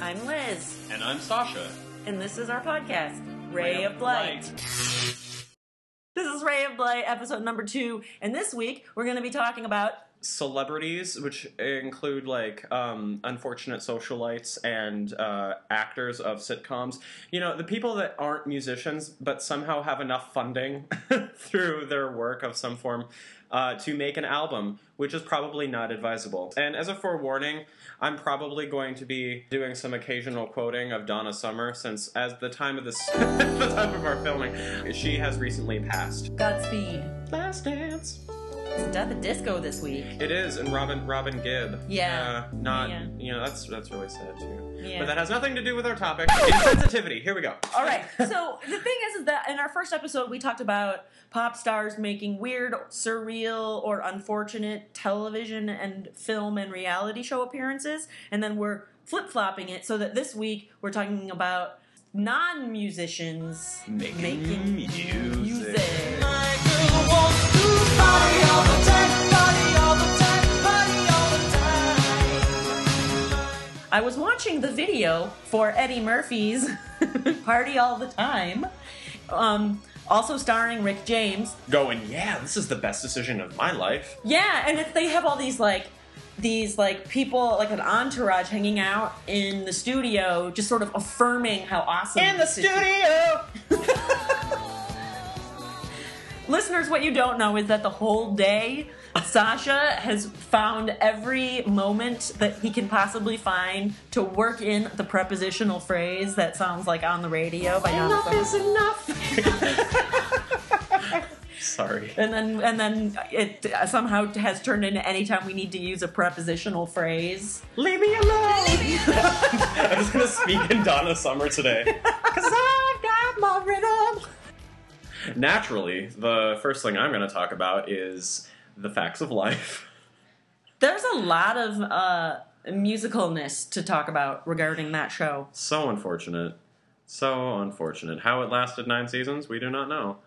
I'm Liz, And I'm Sasha. and this is our podcast, Ray, of Blight. This is Ray of Blight, episode number two, and this week we're going to be talking about Celebrities, which include like um, unfortunate socialites and uh, actors of sitcoms. You know, the people that aren't musicians but somehow have enough funding through their work of some form uh, to make an album, which is probably not advisable. And as a forewarning, I'm probably going to be doing some occasional quoting of Donna Summer, since as the time of this, the time of our filming, she has recently passed. Godspeed. Last dance. It's Death of Disco this week. It is, and Robin Robin Gibb. Yeah. Uh, not Yeah. you know that's that's really sad too. Yeah. But that has nothing to do with our topic. Insensitivity. Here we go. All right. So the thing is, is that in our first episode we talked about pop stars making weird, surreal, or unfortunate television and film and reality show appearances, and then we're flip flopping it so that this week we're talking about non musicians Making music. I was watching the video for Eddie Murphy's Party All the Time, um, also starring Rick James. Going, yeah, this is the best decision of my life. Yeah, and if they have all these like these like people like an entourage hanging out in the studio, just sort of affirming how awesome this is. Listeners, what you don't know is that the whole day, Sasha has found every moment that he can possibly find to work in the prepositional phrase that sounds like on the radio by Donna Summer. enough. Sorry. And then, and then it somehow has turned into anytime we need to use a prepositional phrase. Leave me alone. I'm just gonna speak in Donna Summer today. Cause I've got my rhythm. Naturally, the first thing I'm gonna talk about is the facts of life. There's a lot of uh, musicalness to talk about regarding that show. So unfortunate. So unfortunate. How it lasted nine seasons, we do not know.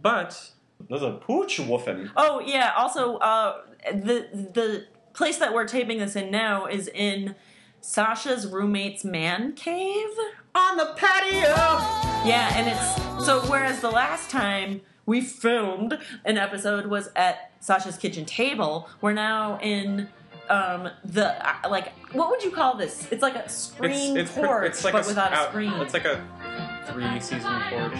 But there's a pooch woofing. Oh yeah. Also, uh, the the place that we're taping this in now is in Sasha's roommate's man cave. On the patio! Yeah, and it's so. Whereas the last time we filmed an episode was at Sasha's kitchen table, we're now in um the uh, like what would you call this? It's like a screen It's, it's, porch, it's like but a, without a out- screen. It's like a three season porch.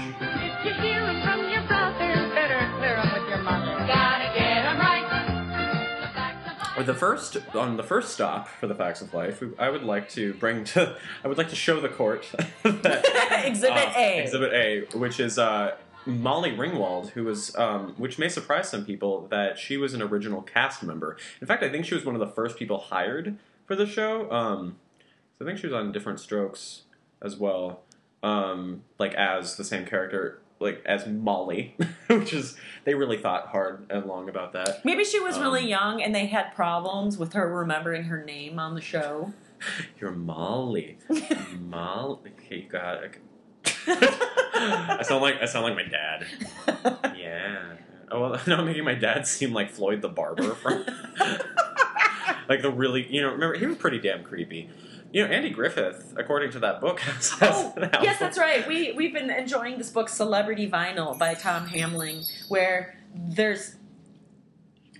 The first on the first stop for the facts of life, I would like to bring to I would like to show the court that, Exhibit uh, A. Exhibit A, which is uh, Molly Ringwald, who was, um, which may surprise some people, that she was an original cast member. In fact, I think she was one of the first people hired for the show. Um, so I think she was on Diff'rent Strokes as well, um, like as the same character, like as Molly, which is they really thought hard and long about that. Maybe she was really Um, young and they had problems with her remembering her name on the show. You're Molly, Molly. Okay, you got. I sound like I sound like my dad. Yeah. Oh well, now I'm making my dad seem like Floyd the barber from, like the really, you know. Remember, he was pretty damn creepy. You know, Andy Griffith, according to that book, Oh, yes, that's right. We we've been enjoying this book, Celebrity Vinyl by Tom Hamling, where there's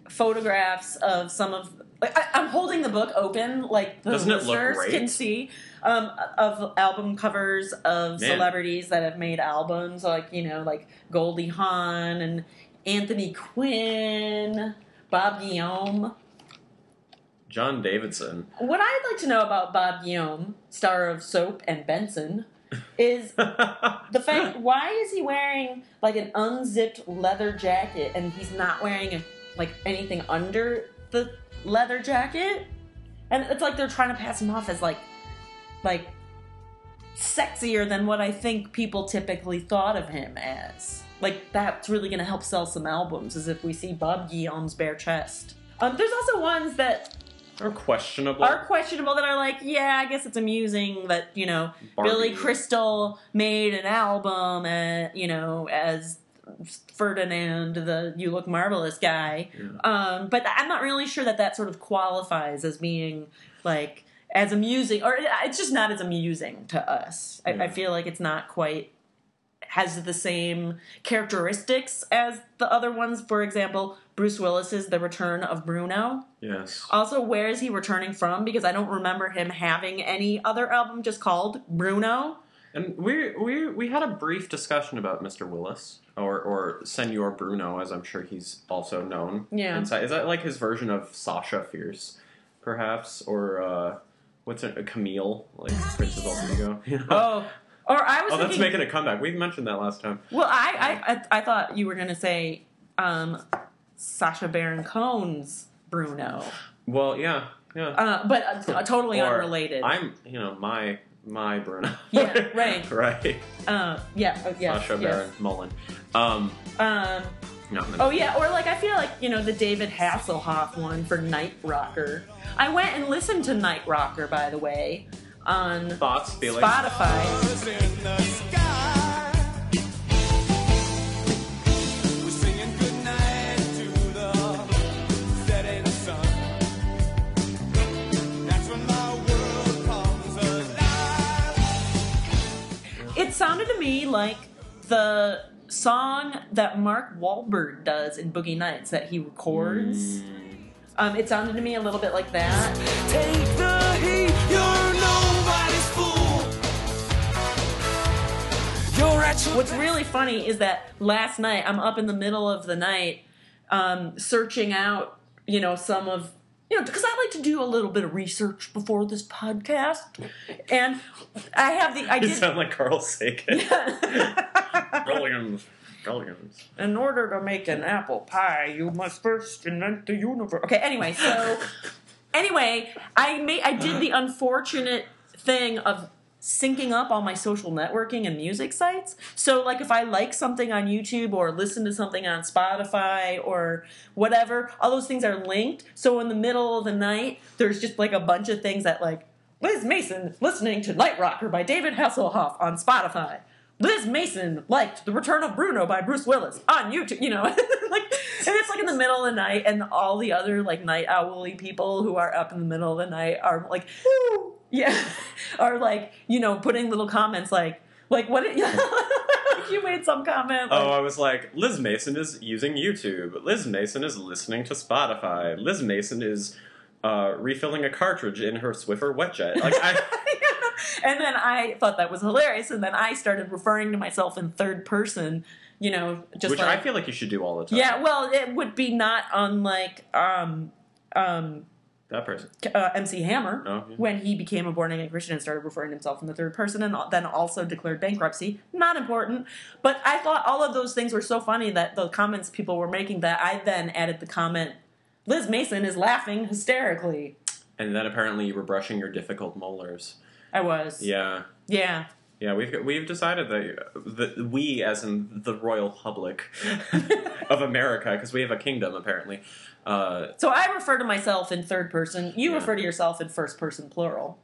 photographs of some of. Like, I, I'm holding the book open, like the Doesn't listeners can see, um, of album covers of Man. celebrities that have made albums, like you know, like Goldie Hawn and Anthony Quinn, Bob Guillaume. John Davidson. What I'd like to know about Bob Guillaume, star of Soap and Benson, is the fact why is he wearing like an unzipped leather jacket and he's not wearing a, like anything under the leather jacket? And it's like they're trying to pass him off as like like sexier than what I think people typically thought of him as. Like that's really going to help sell some albums, as if we see Bob Guillaume's bare chest. Um, there's also ones that Or questionable. are questionable that are like, yeah, I guess it's amusing that you know Barbie. Billy Crystal made an album, and you know, as Ferdinand, the "You Look Marvelous" guy. Um, but I'm not really sure that that sort of qualifies as being like as amusing, or it's just not as amusing to us. I, I feel like it's not quite has the same characteristics as the other ones. For example, Bruce Willis's "The Return of Bruno." Yes. Also, where is he returning from? Because I don't remember him having any other album just called Bruno. And we we we had a brief discussion about Mr. Willis or or Senor Bruno, as I'm sure he's also known. Yeah. Inside. Is that like his version of Sasha Fierce, perhaps, or uh, what's it, a Camille, like Princess Alter You know? Oh, or I was Oh, that's making a comeback. We mentioned that last time. well, I, I I I thought you were gonna say um, Sacha Baron Cohen's Bruno, Well, yeah, yeah. uh, but uh, totally Or unrelated. I'm, you know, my my Bruno. Yeah, right. right. uh, yeah, oh, yeah, Sasha yes. Baron Mullen. Um, Um, no, no. oh yeah, or like I feel like you know the David Hasselhoff one for Night Rocker. I went and listened to Night Rocker, by the way, on thoughts, feelings. Spotify. It sounded to me like the song that Mark Wahlberg does in Boogie Nights that he records. Um, it sounded to me a little bit like that. What's really funny is that last night I'm up in the middle of the night um, searching out, you know, some of, you know, because I like to do a little bit of research before this podcast, and I have the I You did. sound like Carl Sagan. Billions. Billions. In order to make an apple pie, you must first invent the universe. Okay, anyway, so anyway, I made I did the unfortunate thing of syncing up all my social networking and music sites. So like if I like something on YouTube or listen to something on Spotify or whatever, all those things are linked. So in the middle of the night, there's just like a bunch of things that like Liz Mason listening to Night Rocker by David Hasselhoff on Spotify. Liz Mason liked The Return of Bruno by Bruce Willis on YouTube, you know, like, and it's like in the middle of the night, and all the other like night owly people who are up in the middle of the night are like, "Woo!" yeah, are like, you know, putting little comments like, like what? It, you made some comment. Like, Oh, I was like, Liz Mason is using YouTube. Liz Mason is listening to Spotify. Liz Mason is uh, refilling a cartridge in her Swiffer WetJet. Like, I, and then I thought that was hilarious, and then I started referring to myself in third person, you know, just which like, I feel like you should do all the time. yeah. Well, it would be not unlike um um that person. uh, MC Hammer Oh, yeah. when he became a born again Christian and started referring to himself in the third person and then also declared bankruptcy. Not important, but I thought all of those things were so funny that the comments people were making that I then added the comment. Liz Mason is laughing hysterically. And then apparently you were brushing your difficult molars. I was. Yeah. Yeah. Yeah, we've we've decided that that we, as in the royal public of America, because we have a kingdom apparently. Uh, So I refer to myself in third person. You Yeah. refer to yourself in first person plural.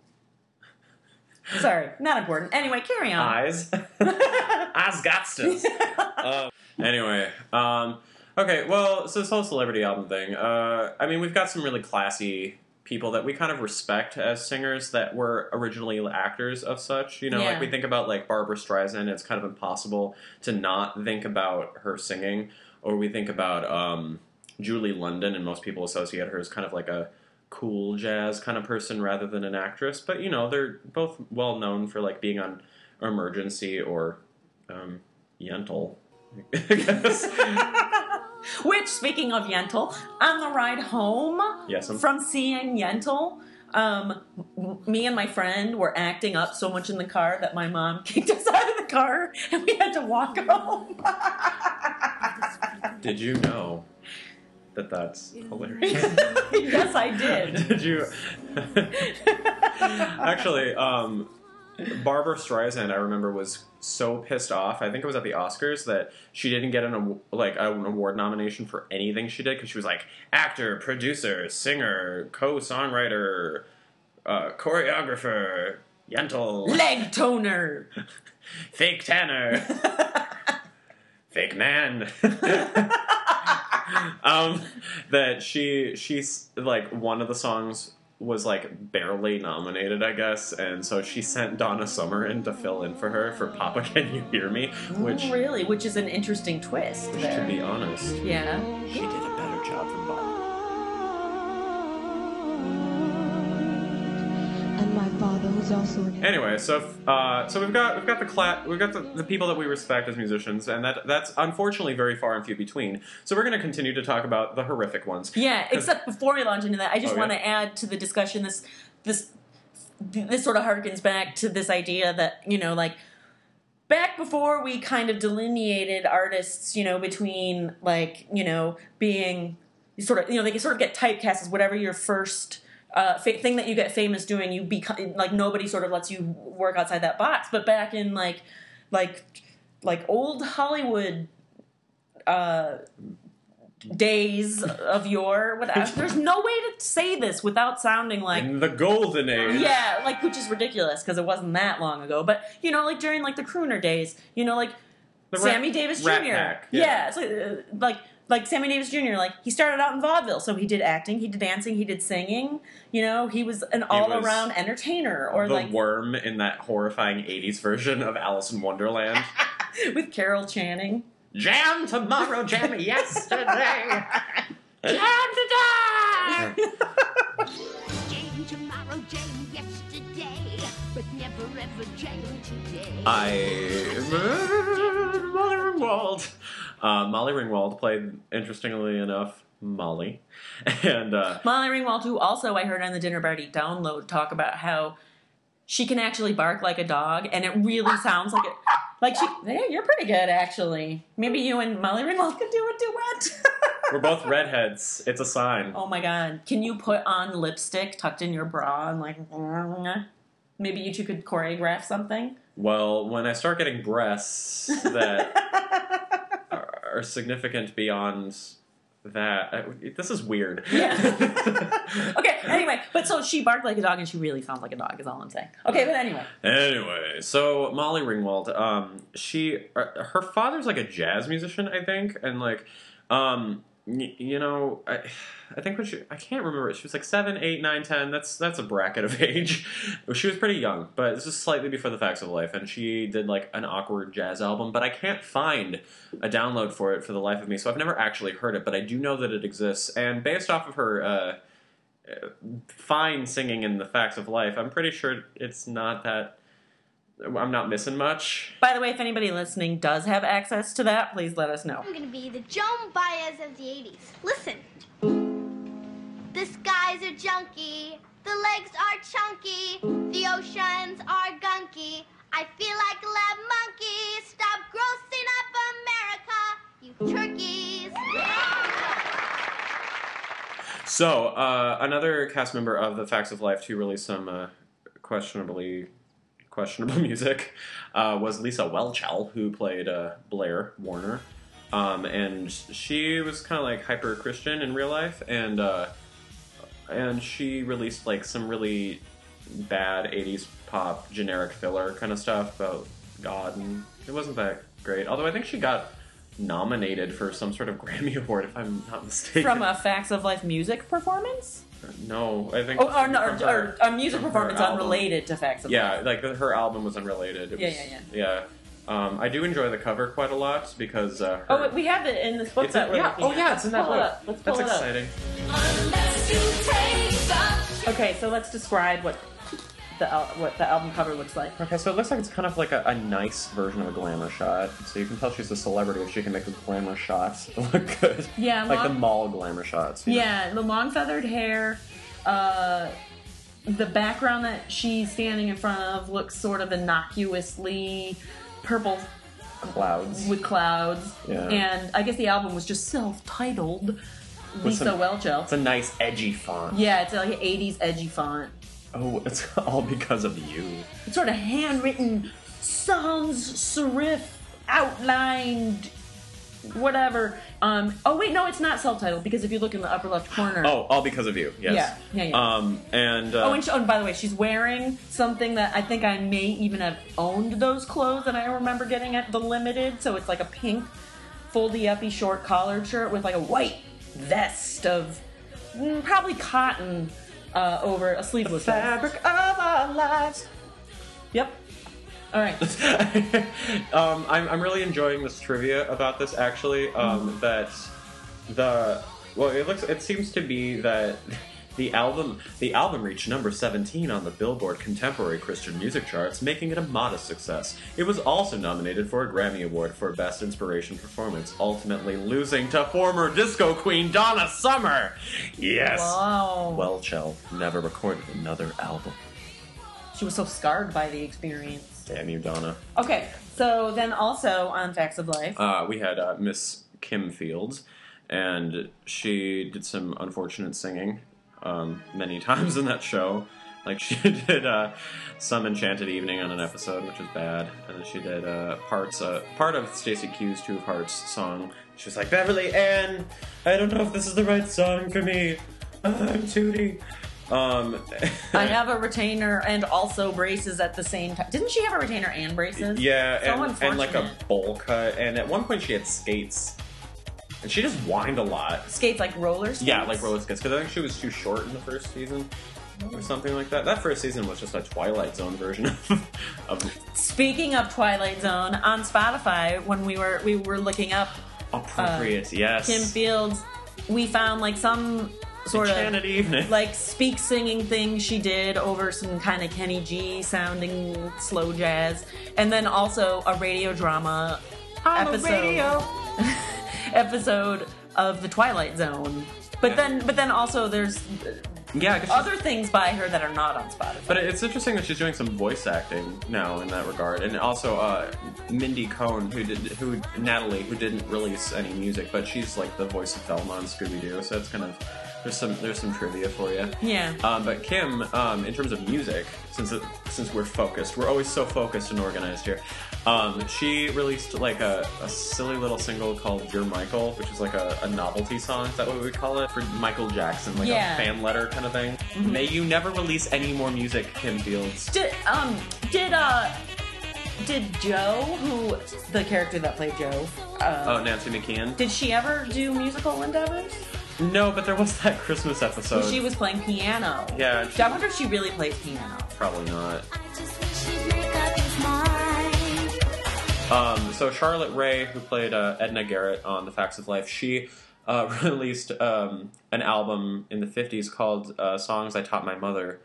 Sorry, not important. Anyway, carry on. eyes, eyes uh, anyway, um, okay. Well, so this whole celebrity album thing. Uh, I mean, we've got some really classy people that we kind of respect as singers that were originally actors of such. You know, Yeah. like we think about like Barbra Streisand. It's kind of impossible to not think about her singing, or we think about um, Julie London, and most people associate her as kind of like a cool jazz kind of person rather than an actress. But you know, they're both well known for like being on Emergency or um, Yentl. I guess. Which, speaking of Yentl, on the ride home Yes, I'm- from seeing Yentl, um, me and my friend were acting up so much in the car that my mom kicked us out of the car and we had to walk home. Did you know that that's hilarious? yes, I did. Did you? Actually, um, Barbra Streisand, I remember, was so pissed off. I think it was at the Oscars that she didn't get an like an award nomination for anything she did because she was like actor, producer, singer, co-songwriter, uh, choreographer, Yentl, Leg toner. fake tanner, fake man. um, that she she's like one of the songs was like barely nominated, I guess, and so she sent Donna Summer in to fill in for her for Papa Can You Hear Me, oh, which, really, which is an interesting twist. which there. to be honest, yeah. she did a better job than Bob. My father was also an Anyway, so uh, so we've got we've got the cla- we've got the, the people that we respect as musicians, and that that's unfortunately very far and few between. So we're going to continue to talk about the horrific ones. Yeah, except before we launch into that, I just Oh, want yeah. to add to the discussion this this this sort of harkens back to this idea that you know like back before we kind of delineated artists, you know, between like you know being sort of you know they can sort of get typecast as whatever your first. Uh, fa- thing that you get famous doing, you become like nobody sort of lets you work outside that box. But back in like, like, like old Hollywood uh, days of yore. Whatever. There's no way to say this without sounding like In the golden age. yeah, like which is ridiculous because it wasn't that long ago. But you know, like during like the crooner days, you know, like The Sammy Davis Jr. Pack, yeah, yeah. it's like, uh, like like Sammy Davis Jr. Like he started out in vaudeville, so he did acting, he did dancing, he did singing. You know, he was an all around entertainer, or the like worm in that horrifying 80s version of Alice in Wonderland. with Carol Channing. jam tomorrow, jam yesterday. Time to die. Jane tomorrow, Jane yesterday, but never ever Jane today. I Molly Ringwald. Uh, Molly Ringwald played, interestingly enough, Molly, and uh, Molly Ringwald, who also I heard on the Dinner Party download talk about how she can actually bark like a dog, and it really sounds like it. Like she, yeah, you're pretty good actually. Maybe you and Molly Ringwald could do a duet. we're both redheads. It's a sign. oh my god! Can you put on lipstick tucked in your bra and like? Maybe you two could choreograph something. Well, when I start getting breasts that are, significant beyond that, I, this is weird. Yeah. okay. Anyway, but so she barked like a dog, and she really sounds like a dog. Is all I'm saying. Okay, but anyway. Anyway, so Molly Ringwald, um, she, uh, her father's like a jazz musician, I think, and like, um, you know, I, I think when she, I can't remember, she was like seven, eight, nine, ten. That's that's a bracket of age. She was pretty young, but this is slightly before the Facts of Life, and she did like an awkward jazz album, but I can't find a download for it for the life of me, so I've never actually heard it, but I do know that it exists, and based off of her. Uh, uh, fine singing in the facts of life i'm pretty sure it's not that i'm not missing much By the way, if anybody listening does have access to that, please let us know. I'm gonna be the Joan Baez of the 80s. Listen. The skies are junky, the legs are chunky, the oceans are gunky. I feel like a lab monkey. Stop grossing up America, you turkeys. so uh, another cast member of the facts of life to release some uh, questionably questionable music uh, was lisa whelchel who played uh, blair warner. Um, and she was kind of like hyper christian in real life and uh, and she released like some really bad 80s pop generic filler kind of stuff about god and it wasn't that great. Although i think she got nominated for some sort of grammy award if i'm not mistaken. From a Facts of Life music performance? No i think Oh, or, no, or, her- or a music performance album. unrelated to Facts of yeah Life. like her album was unrelated It Yeah, was- yeah, yeah um, i do enjoy the cover quite a lot because uh, her, Oh, we have it in this book that in, we're yeah oh at. yeah it's in that pull it book up. Let's pull that's it up. exciting Okay, so let's describe what the al- what the album cover looks like. Okay, so it looks like it's kind of like a, a nice version of a glamour shot. So you can tell she's a celebrity if she can make the glamour shots look good. Yeah, like the mall glamour shots. you know? Yeah, the long feathered hair, uh, the background that she's standing in front of looks sort of innocuously purple clouds. with clouds. Yeah. And I guess the album was just self-titled. Lisa some- Whelchel. It's a nice edgy font. Yeah, it's like an 80s edgy font. Oh, it's all because of you. It's sort of handwritten, sans serif, outlined, whatever. Um, oh wait, no, it's not self-titled because if you look in the upper left corner. Oh, all because of you. Yes. Yeah, yeah, yeah. Um, and uh, Oh, and, she, oh, and by the way, she's wearing something that I think I may even have owned those clothes that I remember getting at the limited. So it's like a pink foldy uppy short collared shirt with like a white vest of mm, probably cotton uh, over a sleeveless vest. Fabric of our lives. Yep. All right. um, I'm, I'm really enjoying this trivia about this actually. Um, That the well, it looks it seems to be that the album the album reached number 17 on the Billboard Contemporary Christian Music charts, making it a modest success. It was also nominated for a Grammy Award for Best Inspiration Performance, ultimately losing to former disco queen Donna Summer. Yes. Wow. Whelchel never recorded another album. she was so scarred by the experience. Damn you, Donna. Okay, so then also on Facts of Life. uh, we had uh, Miss Kim Fields, and she did some unfortunate singing um, many times in that show. Like she did uh, some Enchanted Evening on an episode, which was bad, and then she did uh, parts uh, part of Stacey Q's Two of Hearts song. She was like Beverly Ann, I don't know if this is the right song for me. I'm Tootie. Um, I have a retainer and also braces at the same time. Didn't she have a retainer and braces? Yeah, So and, and like a bowl cut, and at one point she had skates, and she just whined a lot. Skates like roller skates? Yeah, like roller skates, because I think she was too short in the first season, or mm. something like that. That first season was just a Twilight Zone version of. of Speaking of Twilight Zone, on Spotify, when we were we were looking up appropriate, uh, yes. Kim Fields, we found like some sort Enchanted of Evening. like speak singing thing she did over some kind of Kenny G sounding slow jazz, and then also a radio drama episode episode of the Twilight Zone. But then, but then also there's yeah other things by her that are not on Spotify. But it's interesting that she's doing some voice acting now in that regard, and also uh, Mindy Cohn, who did, who Natalie, who didn't release any music, but she's like the voice of Thelma on Scooby Doo. So it's kind of there's some there's some trivia for you. yeah. Um, but Kim, um, in terms of music, since it, since we're focused, we're always so focused and organized here. Um, she released like a, a silly little single called "Dear Michael," which is like a, a novelty song. Is that what we call it for Michael Jackson, like Yeah. a fan letter kind of thing? May you never release any more music, Kim Fields. Did um did uh did Joe, who the character that played Joe, uh, Oh, Nancy McKeon. did she ever do musical endeavors? No, but there was that Christmas episode. she was playing piano. Yeah, she- I wonder if she really plays piano. probably not. Um, so Charlotte Rae, who played uh, Edna Garrett on The Facts of Life, she uh, released um, an album in the '50s called uh, "Songs I Taught My Mother,"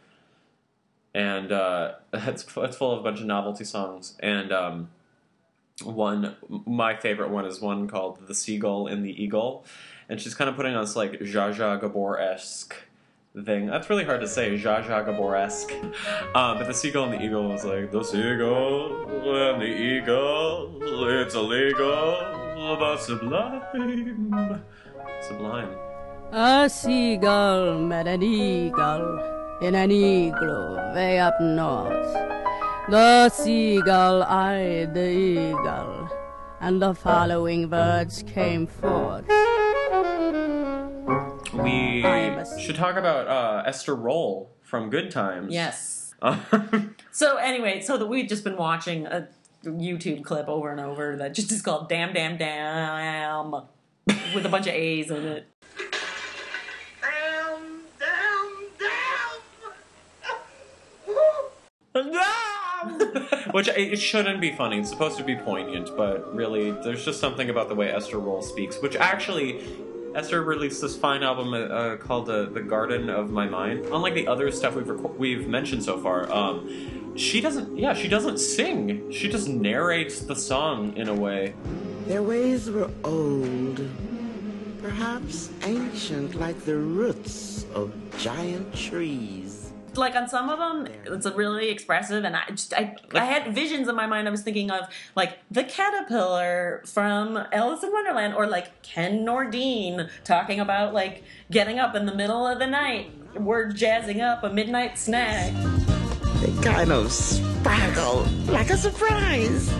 and uh, it's it's full of a bunch of novelty songs. And um, one, my favorite one is one called "The Seagull and the Eagle," and she's kind of putting on this like Zsa Zsa Gabor esque thing. That's really hard to say, Zsa Zsa Gabor esque. Um, but the seagull and the eagle was like, the seagull and the eagle, it's illegal, but sublime. Sublime. A seagull met an eagle in an igloo way up north. The seagull eyed the eagle, and the following words came forth. We should talk about uh, Esther Rolle from Good Times. Yes. So anyway, so that we've just been watching a YouTube clip over and over that just is called "Damn Damn Damn" with a bunch of A's in it. Damn, damn, damn. which it it shouldn't be funny. It's supposed to be poignant, but really, there's just something about the way Esther Rolle speaks, which actually. Esther released this fine album uh, called uh, "The Garden of My Mind." Unlike the other stuff we've we've mentioned so far, um, she doesn't. Yeah, she doesn't sing. She just narrates the song in a way. Their ways were old, perhaps ancient like the roots of giant trees. Like on some of them, it's really expressive, and I just I, I had visions in my mind. I was thinking of like the caterpillar from Alice in Wonderland, or like Ken Nordine talking about like getting up in the middle of the night. We're jazzing up a midnight snack. They kind of sparkle like a surprise.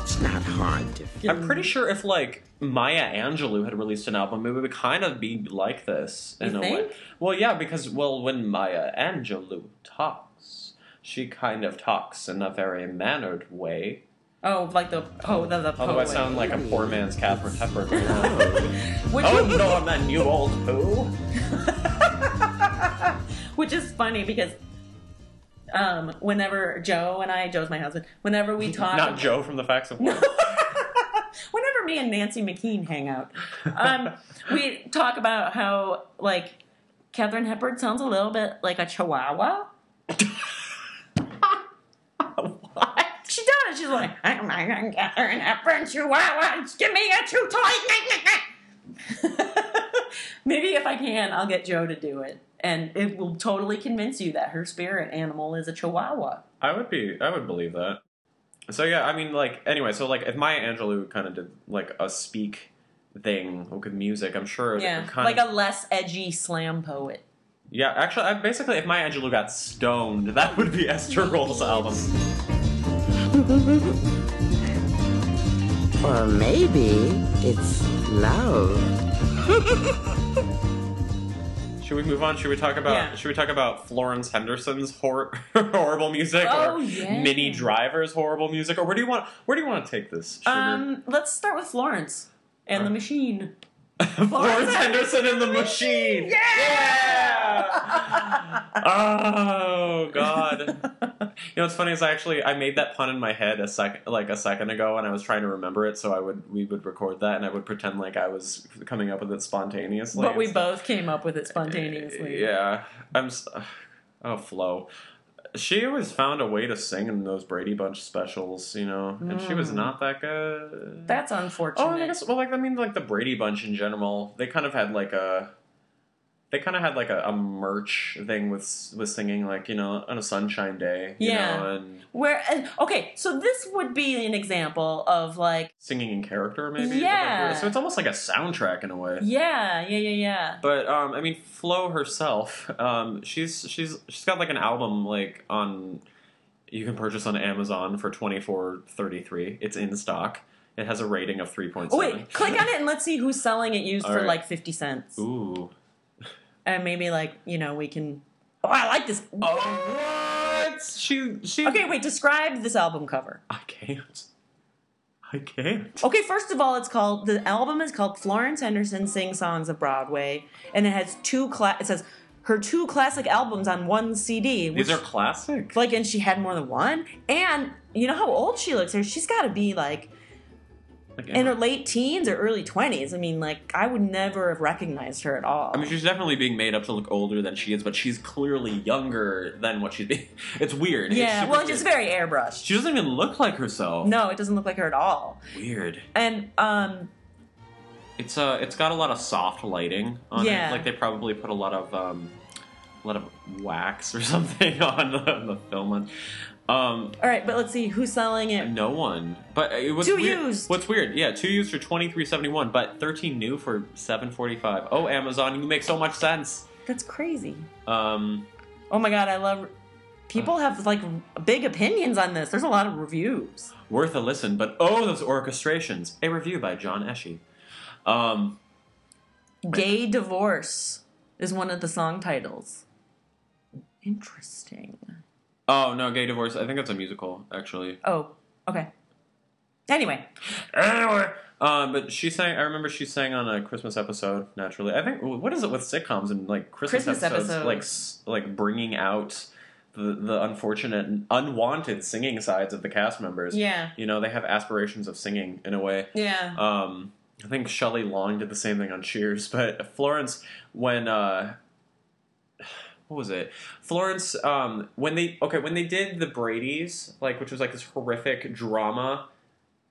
It's not hard to I'm pretty sure if like Maya Angelou had released an album, it would kind of be like this in You a way. Well, yeah, because well, when Maya Angelou talks, she kind of talks in a very mannered way. Oh, like the oh the, the Although I sound like a poor man's Katharine Hepburn. right now. which, oh, Norman, you old poo. which is funny because um, whenever Joe and I, Joe's my husband, whenever we talk, Not Joe from the Facts of Life. Whenever me and Nancy McKeon hang out, um, we talk about how like Katharine Hepburn sounds a little bit like a Chihuahua. what? She does. She's like, I'm I'm Katharine Hepburn Chihuahua. Give me a chew toy. Maybe if I can, I'll get Joe to do it, and it will totally convince you that her spirit animal is a Chihuahua. I would be. I would believe that. So yeah, I mean, like anyway. So like, if Maya Angelou kind of did like a speak thing with music, I'm sure. it Yeah, kind like of, a less edgy slam poet. yeah. Actually, I, basically, if Maya Angelou got stoned, that would be Esther Rolle's album. Or maybe it's love. Should we move on? Should we talk about? Yeah. Should we talk about Florence Henderson's hor- horrible music, Oh, or yeah. Minnie Driver's horrible music, or where do you want? Where do you want to take this? Sugar? Um, let's start with Florence and the Machine. Florence Henderson and the Machine. Yeah. Oh God. You know what's funny is I actually I made that pun in my head a second like a second ago and I was trying to remember it so I would we would record that and I would pretend like I was coming up with it spontaneously. But we both came up with it spontaneously. Yeah. I'm s- oh Flo. She always found a way to sing in those Brady Bunch specials, you know, and she was Mm. not that good. That's unfortunate. Oh, I guess well, like I mean, like the Brady Bunch in general, they kind of had like a, they kind of had like a, a merch thing with with singing, like you know, on a sunshine day, you Yeah. know, and Where and, okay, so this would be an example of like singing in character, maybe. Yeah. So it's almost like a soundtrack in a way. yeah, yeah, yeah, yeah. But um, I mean, Flo herself, um, she's she's she's got like an album like on, you can purchase on Amazon for twenty four thirty three. It's in stock. It has a rating of three point Oh seven. wait, click on it and let's see who's selling it used All for right. like fifty cents, Ooh. And maybe like you know we can. Oh, I like this. Oh, what? She she. Okay, wait. Describe this album cover. I can't. I can't. Okay, first of all, it's called the album is called Florence Henderson Sing Songs of Broadway, and it has two. Cla- it says her two classic albums on one CD. Which, These are classic. like, and she had more than one. And you know how old she looks? Her, she's got to be like Like, in her late teens or early twenties. I mean, like, I would never have recognized her at all. I mean, she's definitely being made up to look older than she is, but she's clearly younger than what she's being. It's weird. Yeah, super well, it's very airbrushed. She doesn't even look like herself. No, it doesn't look like her at all. Weird. And um, It's uh, it's got a lot of soft lighting on Yeah. it. Like they probably put a lot of um, a lot of wax or something on the, the film. Um, all right, but let's see who's selling it. No one. But it was Two weird. used. What's weird? Yeah, two used for twenty three seventy one, but thirteen new for seven forty five. Oh, Amazon, you make so much sense. That's crazy. Um, Oh my god, I love. People have like big opinions on this. There's a lot of reviews. worth a listen. But oh, those orchestrations. A review by John Eshe. Um, Gay divorce is one of the song titles. Interesting. Oh no, gay divorce. I think that's a musical actually. Oh, okay. Anyway, Anyway, um, but she sang. I remember she sang on a Christmas episode. Naturally, I think. What is it with sitcoms and like Christmas, Christmas episodes, episodes. like like bringing out the the unfortunate, unwanted singing sides of the cast members. yeah, You know, they have aspirations of singing in a way. yeah. Um, I think Shelley Long did the same thing on Cheers, but Florence, when uh, what was it? Florence, um, when they okay, when they did the Brady's, like which was like this horrific drama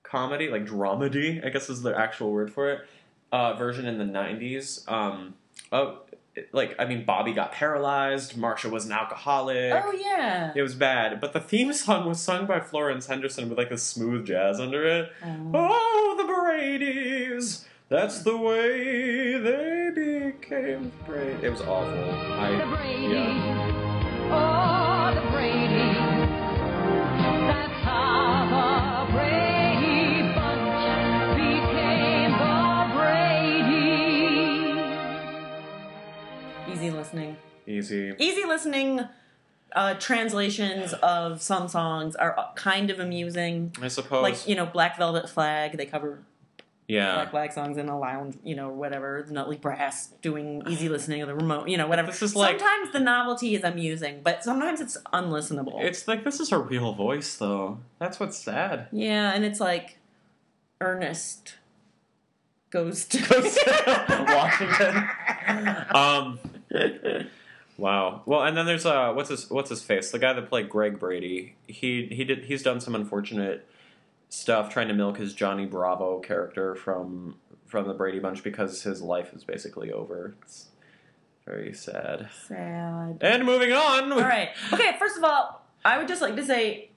comedy, like dramedy, I guess is the actual word for it, uh, version in the '90s. Um, oh, like I mean, Bobby got paralyzed. Marsha was an alcoholic. oh yeah. It was bad, but the theme song was sung by Florence Henderson with like a smooth jazz under it. Oh, the Brady's. That's the way they became great. It was awful. I, The Brady. Yeah. Oh, the Brady. That's how the Brady Bunch became the Brady. Easy listening. Easy. Easy listening. uh, translations of some songs are kind of amusing. I suppose. Like you know, Black Velvet Flag. They cover yeah. Black Flag songs in a lounge, you know, whatever. The Nutley Brass doing easy listening of the remote, you know, whatever. This is like- sometimes the novelty is amusing, but sometimes it's unlistenable. It's like this is her real voice, though. That's what's sad. yeah, and it's like Ernest goes to Washington. Um. Wow. Well, and then there's uh, what's his what's his face? The guy that played Greg Brady. He he did he's done some unfortunate stuff trying to milk his Johnny Bravo character from from the Brady Bunch because his life is basically over. It's very sad. Sad. And moving on. All right. Okay. First of all, I would just like to say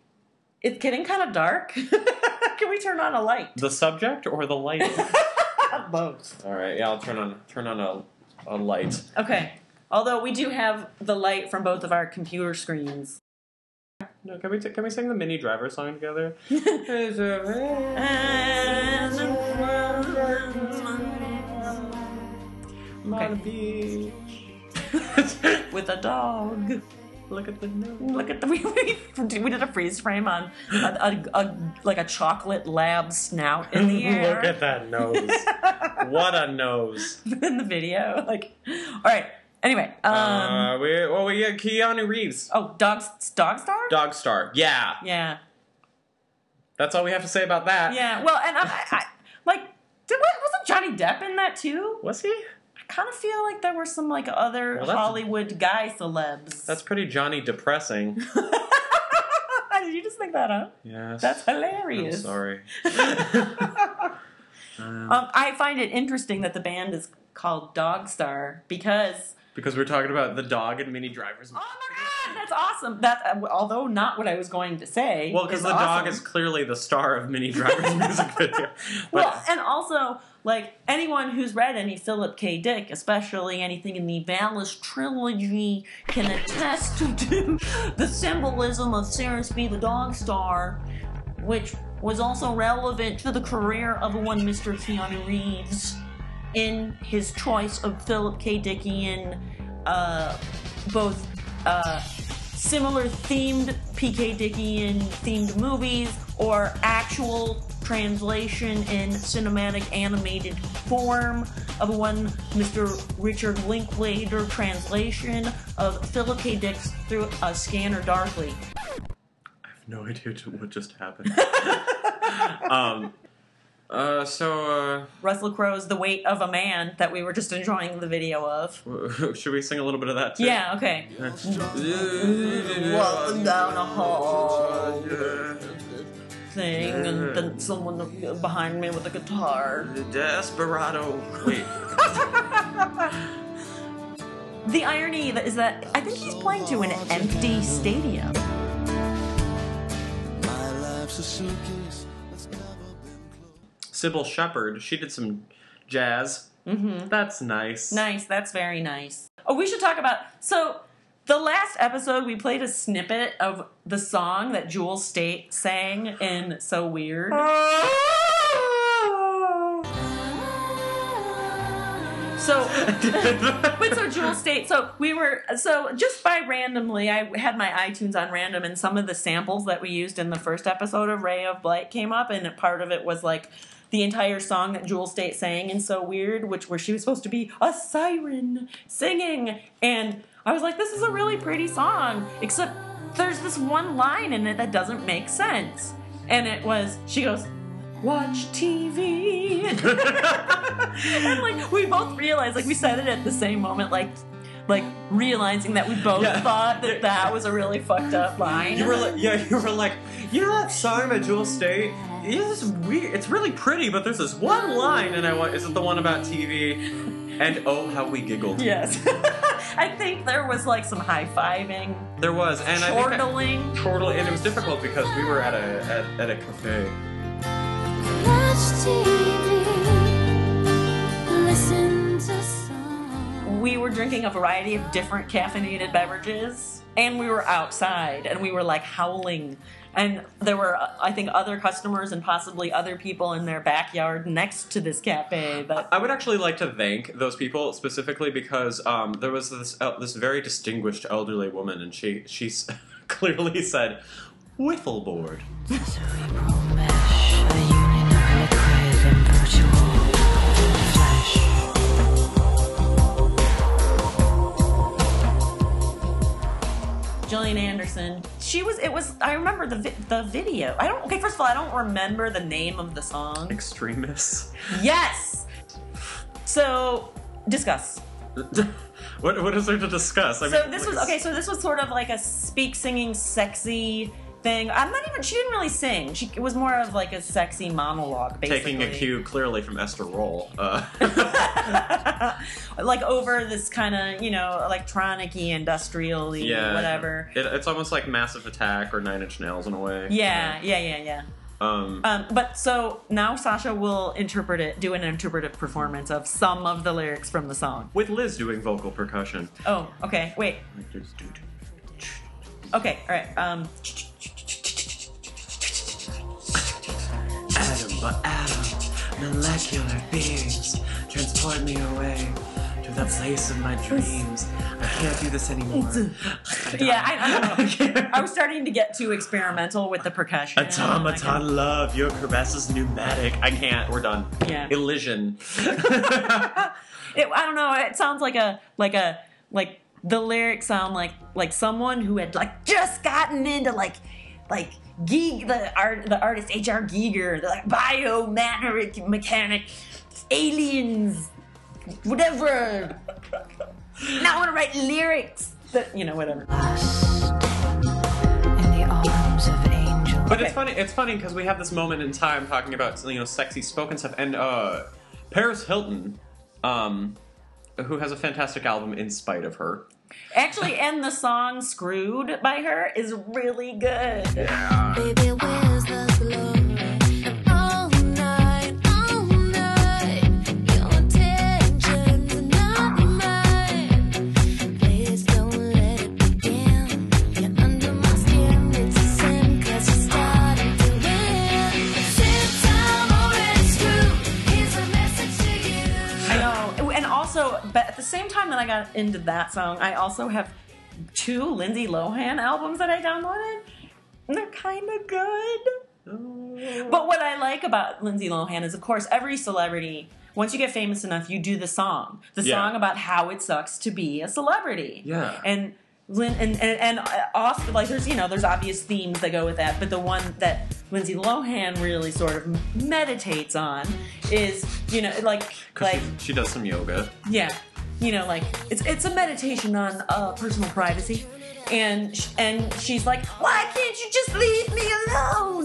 it's getting kind of dark. Can we turn on a light? The subject or the light? Both. All right. Yeah, I'll turn on turn on a a light. Okay. Although we do have the light from both of our computer screens. No, can we t- can we sing the Minnie Driver song together? Beach. With a dog. Look at the nose. Look at the we, we, we did a freeze frame on a, a, a like a chocolate lab snout in the air. Look at that nose. what a nose. in the video. Like, all right. Anyway, um, uh, we well we had Keanu Reeves. oh, dog, dog star. Dog star. Yeah. Yeah, That's all we have to say about that. yeah. Well, and I, I, I like, did what, wasn't Johnny Depp in that too? Was he? I kind of feel like there were some like other Well, Hollywood guy celebs. That's pretty Johnny depressing. Did you just make that up? Yes. That's I'm hilarious. sorry. Um, I find it interesting that the band is called Dog Star because because we're talking about the dog and Minnie Drivers. oh my god, that's awesome. That uh, although not what I was going to say. Well, because the dog is clearly the star of Minnie Driver's music video. But Well, and also, like, anyone who's read any Philip K. Dick, especially anything in the Valis trilogy, can attest to the symbolism of Sirius B. the Dog Star, which was also relevant to the career of one Mr. Keanu Reeves in his choice of Philip K. Dickian, uh, both uh, similar themed PK Dickian themed movies or actual translation in cinematic animated form of one Mr. Richard Linklater translation of Philip K. Dick's Through a Scanner Darkly. I have no idea what just happened. um, uh, so, Russell Crowe's The Weight of a Man that we were just enjoying the video of. uh, should we sing a little bit of that too? Yeah, okay. Walking down a hall thing, and then someone behind me with a guitar. Desperado. Wait. The irony is that I think he's playing to an empty stadium. My life's a suitcase that's never been closed. Sybil Shepherd. She did some jazz. Mm-hmm. That's nice. Nice, that's very nice. Oh, we should talk about so the last episode we played a snippet of the song that Jewel Staite sang in So Weird. So, but so Jewel Staite. So we were so just by randomly, I had my iTunes on random, and some of the samples that we used in the first episode of Ray of Blight came up, and part of it was like the entire song that Jewel Staite sang in So Weird, which where she was supposed to be a siren singing, and I was like, this is a really pretty song, except there's this one line in it that doesn't make sense, and it was she goes. Watch TV. and like we both realized, like we said it at the same moment, like like realizing that we both Yeah. thought that that was a really fucked up line. You were like, yeah, you were like, you know that song by Jewel Staite? This weird. It's really pretty, but there's this one line, and I want, is it the one about TV? And oh, how we giggled. yes, I think there was like some high fiving, There was, and I think I, chortling. and it was difficult because we were at a at, at a cafe. We were drinking a variety of different caffeinated beverages, and we were outside, and we were like howling and there were I think other customers and possibly other people in their backyard next to this cafe but I would actually like to thank those people specifically because um, there was this uh, this very distinguished elderly woman, and she she clearly said wiffle board. Gillian Anderson. She was. It was. I remember the vi- the video. I don't. Okay, first of all, I don't remember the name of the song. Extremists. Yes. So discuss. what what is there to discuss? I So mean, this was okay. So this was sort of like a speak singing sexy thing. I'm not even. She didn't really sing. She it was more of like a sexy monologue, basically. Taking a cue clearly from Esther Rolle. Uh, like over this kind of you know electronic-y, industrial yeah, whatever. It, it's almost like Massive Attack or Nine Inch Nails in a way. Yeah, yeah, yeah, yeah. Um, Um, but so now Sasha will interpret it, do an interpretive performance of some of the lyrics from the song. with Liz doing vocal percussion. Oh, okay. Wait. Okay. All right. Um. Atom by atom, molecular beings transport me away to the place of my dreams. I can't do this anymore. Yeah, I, I don't know. I was starting to get too experimental with the percussion. Automaton love, your caress is pneumatic. I can't. We're done. Yeah. Illusion. It, I don't know. It sounds like a like a like the lyrics sound like like someone who had like just gotten into like like Gieg the art the artist H.R. Giger the like biomechanic mechanic aliens whatever. now I want to write lyrics that you know whatever. But it's funny. It's funny because we have this moment in time talking about you know sexy spoken stuff, and uh, Paris Hilton, um, who has a fantastic album in spite of her. Actually, and the song "Screwed" by her is really good. Baby, same time that I got into that song, I also have two Lindsay Lohan albums that I downloaded. And they're kind of good. But what I like about Lindsay Lohan is, of course, every celebrity, once you get famous enough, you do the song. The Yeah. song about how it sucks to be a celebrity. Yeah. And and, and, and uh, off, like there's you know there's obvious themes that go with that, but the one that Lindsay Lohan really sort of meditates on is you know like like she does some yoga. yeah, you know, like it's it's a meditation on uh, personal privacy, and sh- and she's like, why can't you just leave me alone?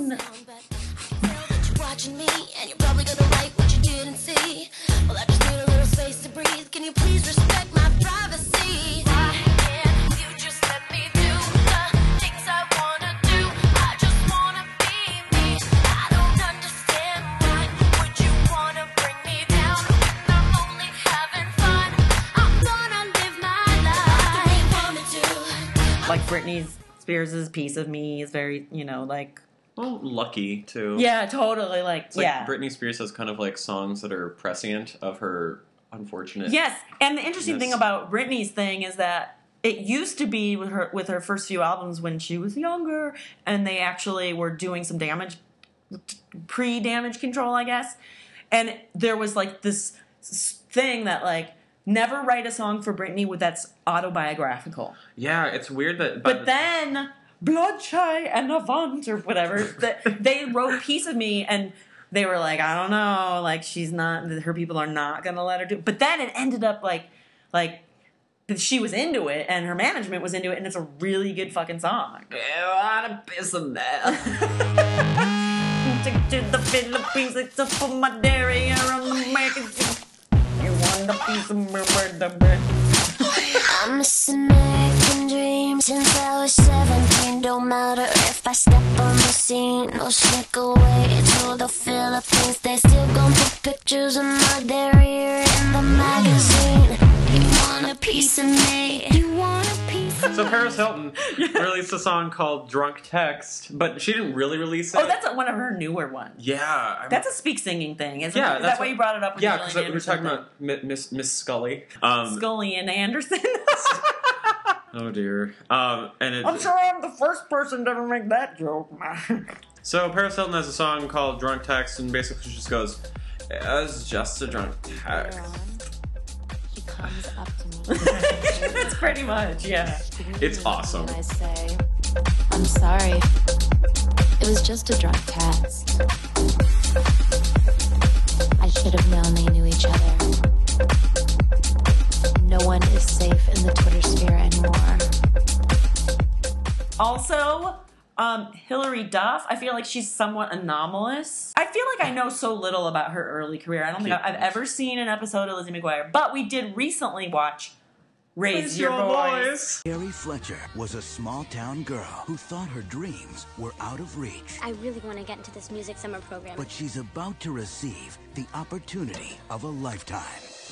Spears' "Piece of Me" is very, you know, like Well, lucky too. yeah, totally, like It's like yeah. Britney Spears has kind of like songs that are prescient of her unfortunate. Yes, and the interesting thing about Britney's thing is that it used to be with her with her first few albums when she was younger, and they actually were doing some damage, pre damage control, I guess. And there was like this thing that like never write a song for Britney with that's autobiographical. Yeah, it's weird that. But the- then Bloodshy and Avant or whatever, that they wrote Piece of Me and they were like, I don't know, like she's not her people are not gonna let her do but then it ended up like like she was into it and her management was into it and it's a really good fucking song. I want a piece of that. To the Philippines, it's up for my dairy on the a piece of. I'm missing American dreams since I was 17. Don't matter if I step on the scene or sneak away to the Philippines. They still gon' put pictures of my derriere in the magazine. You wanna a piece of me? You want a piece of So Paris Hilton released a song called "Drunk Text," but she didn't really release it. Oh, that's one of her newer ones. yeah. I'm- That's a speak singing thing, isn't yeah. it? Is that's that why you brought it up? With Yeah, because we were talking Anderson about Miss Miss Scully. Um. Scully and Anderson. oh dear. Um, and it, I'm sure I'm the first person to ever make that joke. So Paris Hilton has a song called "Drunk Text," and basically she just goes, "It was just a drunk text." He comes up to me. That's pretty much, yeah. It's awesome. I say, I'm sorry. It was just a drunk text. I should have known they knew each other. No one is safe in the Twitter sphere anymore. Also, um, Hilary Duff, I feel like she's somewhat anomalous. I feel like I know so little about her early career. I don't think I've ever seen an episode of Lizzie McGuire, but we did recently watch Raise, Your, Voice. Carrie Fletcher was a small town girl who thought her dreams were out of reach. I really want to get into this music summer program. But she's about to receive the opportunity of a lifetime.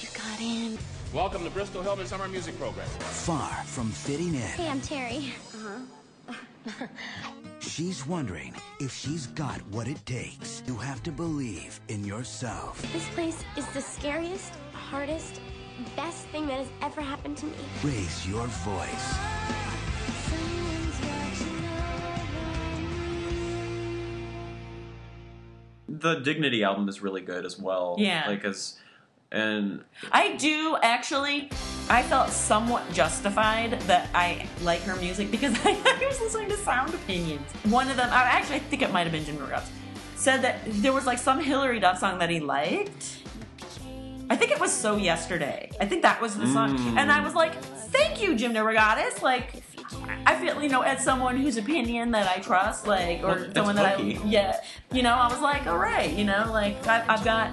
you got in. Welcome to Bristol Hillman Summer Music Program. Far from fitting in, Hey, I'm Terry. Uh-huh. she's wondering if she's got what it takes. You have to believe in yourself. This place is the scariest, hardest, best thing that has ever happened to me. Raise your voice. The Dignity album is really good as well. Yeah. like as and I do actually. I felt somewhat justified that I like her music because I, I was listening to Sound Opinions. One of them, I actually I think it might have been Jim Ross, said that there was like some Hilary Duff song that he liked. I think it was So Yesterday. I think that was the song, Mm. and I was like, "Thank you, Jim DeRogatis." Like, I feel you know, as someone whose opinion that I trust, like, or Well, someone that. I, yeah, you know, I was like, "All right," you know, like I, I've got,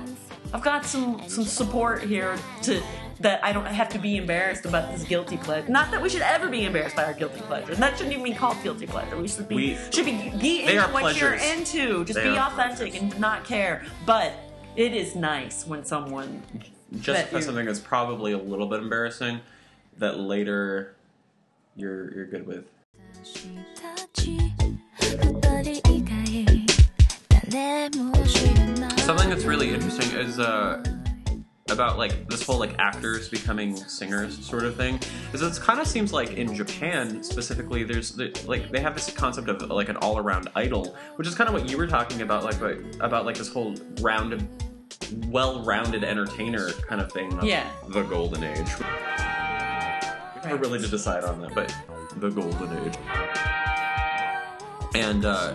I've got some some support here to that I don't have to be embarrassed about this guilty pleasure. Not that we should ever be embarrassed by our guilty pleasure. And that shouldn't even be called guilty pleasure. We should be We- should be be into what pleasures. you're into. Just They be are authentic and not care. But it is nice when someone just that you- something that's probably a little bit embarrassing that later you're you're good with. Something that's really interesting is uh, about like this whole like actors becoming singers sort of thing. Is it kind of seems like in Japan specifically, there's the, like they have this concept of like an all around idol, which is kind of what you were talking about, like like, about like this whole rounded, well rounded entertainer kind of thing. Of Yeah. the golden age. We never really to decide on that, but the golden age. And uh,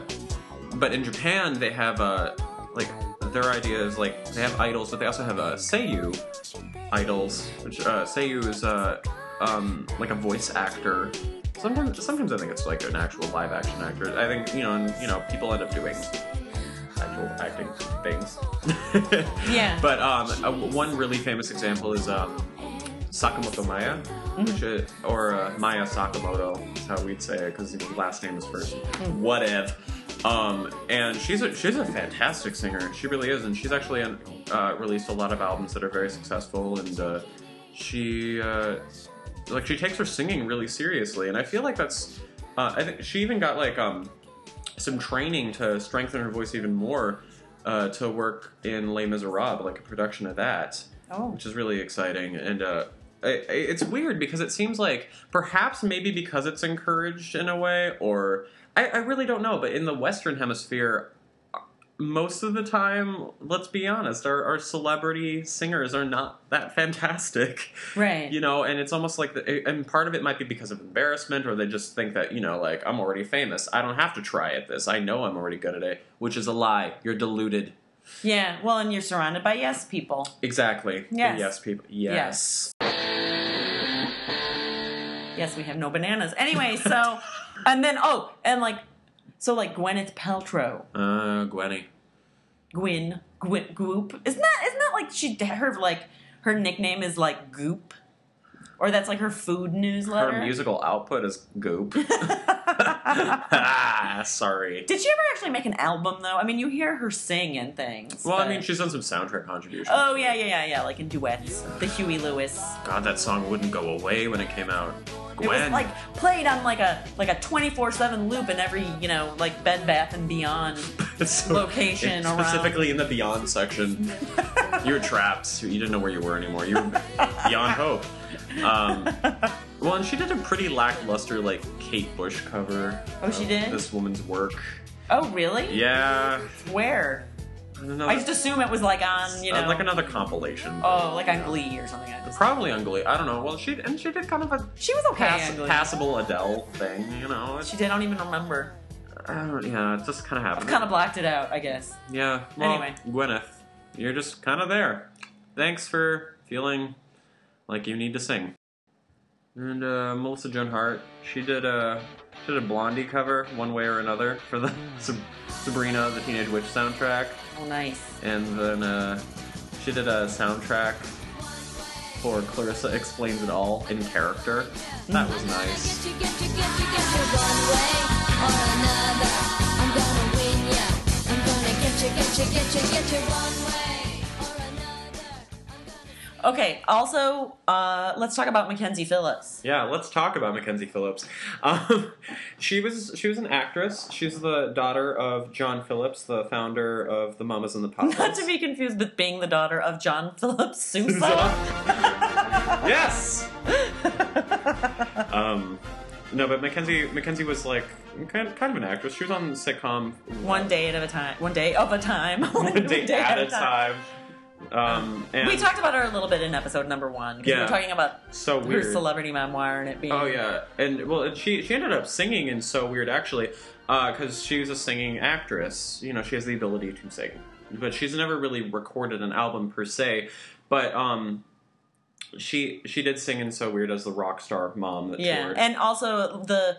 but in Japan they have uh, like their idea is like they have idols, but they also have a uh, seiyu idols, which uh, seiyu is uh, um, like a voice actor. Sometimes, sometimes I think it's like an actual live action actor. I think you know, and you know, people end up doing actual acting things. Yeah. But um, uh, one really famous example is um, Sakamoto Maaya, which is, or uh, Maaya Sakamoto is how we'd say it because his last name is first. Whatever. Um, and she's a, she's a fantastic singer. She really is, and she's actually uh, released a lot of albums that are very successful. And uh, she uh, like she takes her singing really seriously, and I feel like that's. Uh, I think she even got like um, some training to strengthen her voice even more uh, to work in Les Miserables, like a production of that, Oh. which is really exciting. And uh, it's weird because it seems like perhaps maybe because it's encouraged in a way, or I, I really don't know. But in the Western Hemisphere, most of the time, let's be honest, our, our celebrity singers are not that fantastic. Right. You know, and it's almost like, the, and part of it might be because of embarrassment, or they just think that, you know, like, I'm already famous. I don't have to try at this. I know I'm already good at it, which is a lie. You're deluded. Yeah, well, and you're surrounded by yes people. Exactly. The Yes. yes, people. Yes. Yes, we have no bananas. Anyway, so, and then, oh, and like, so like Gwyneth Paltrow, Uh, Gwenny. Gwyn, Gwyn, Goop. Isn't that, isn't that like she, her, like, her nickname is like Goop? Or that's like her food newsletter? Her musical output is goop. ah, sorry. Did she ever actually make an album though? I mean, you hear her sing and things. Well, I mean, she's done some soundtrack contributions. Oh yeah, yeah, yeah, yeah, like in duets. The Huey Lewis. God, that song wouldn't go away when it came out. It was like played on like a like a twenty four seven loop in every you know like Bed Bath and Beyond So- location around. specifically in the Beyond section. you were trapped. You didn't know where you were anymore. You were beyond hope. Um, well, and she did a pretty lackluster, like Kate Bush cover. Oh, she did? This woman's work. Oh really? Yeah. Where? I don't know. I just assume it was like on you know Uh, like another compilation. oh like on Glee or something. Probably on Glee. I don't know. Well, she and she did kind of a she was okay. pass, passable Adele thing. You know. It's, She did. I don't even remember. I don't, yeah, it just kind of I've happened. kind of blacked it out. I guess. Yeah. Well, Anyway. Gwyneth, you're just kind of there. Thanks for feeling like you need to sing. And uh, Melissa Joan Hart, she did a she did a Blondie cover one way or another for the Sab- Sabrina the Teenage Witch soundtrack, Oh nice. and then uh, she did a soundtrack for Clarissa Explains It All in character. That was nice. Get you, get you, get you, get you one way Okay. Also, uh, let's talk about Mackenzie Phillips. Yeah, let's talk about Mackenzie Phillips. Um, she was she was an actress. She's the daughter of John Phillips, the founder of the Mamas and the Papas. Not to be confused with being the daughter of John Phillips Sousa. yes. um, no, but Mackenzie Mackenzie was like kind kind of an actress. She was on the sitcom One day at a time. One day of a time. One Day at a Time. Um, and We talked about her a little bit in episode number one because we Yeah. were talking about so her weird. celebrity memoir and it being. Oh yeah, and well, she she ended up singing in so weird actually, because she was a singing actress. You know, she has the ability to sing, but she's never really recorded an album per se. But um, she she did sing in so weird as the rock star mom that Yeah, toured. and also the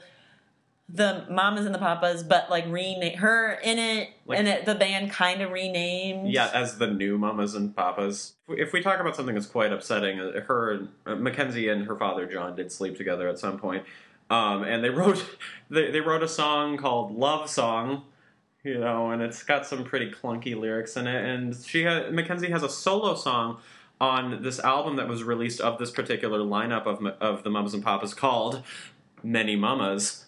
the mamas and the papas, but like rename her in it, Like- and it, the band kind of renamed. yeah, as the new mamas and papas. If we talk about something that's quite upsetting, uh, her uh, Mackenzie and her father John did sleep together at some point, um, and they wrote they, they wrote a song called "Love Song," you know, and it's got some pretty clunky lyrics in it. And she had Mackenzie has a solo song on this album that was released of this particular lineup of of the Mamas and Papas called "Many Mamas."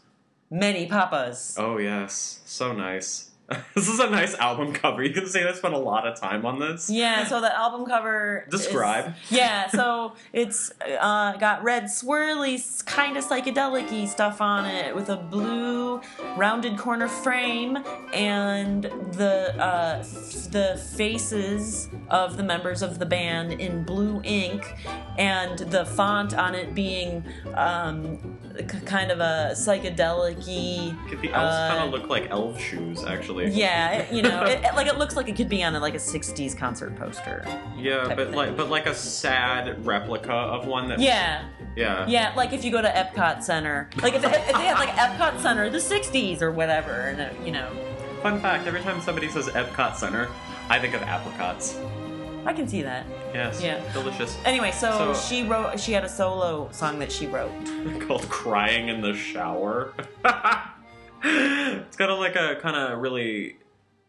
Many papas. Oh yes, so nice. this is a nice album cover. You can see they spent a lot of time on this. Yeah, so the album cover. is- Describe. yeah, so it's uh, got red swirly, kind of psychedelic stuff on it with a blue rounded corner frame and the uh, f- the faces of the members of the band in blue ink and the font on it being um, kind of a psychedelic The elves kind of look like elf shoes, actually. yeah, you know, it, it- like it looks like it could be on a, like a '60s concert poster. Yeah, but like, but like a sad replica of one that. Yeah, Yeah. yeah, like if you go to Epcot Center, like if, if they had like Epcot Center, the '60s or whatever, and uh, you know, Fun fact: Every time somebody says Epcot Center, I think of apricots. I can see that. Yes. Yeah. Delicious. Anyway, so, So- she wrote, she had a solo song that she wrote. Called "Crying in the Shower." it's got a, like a kind of really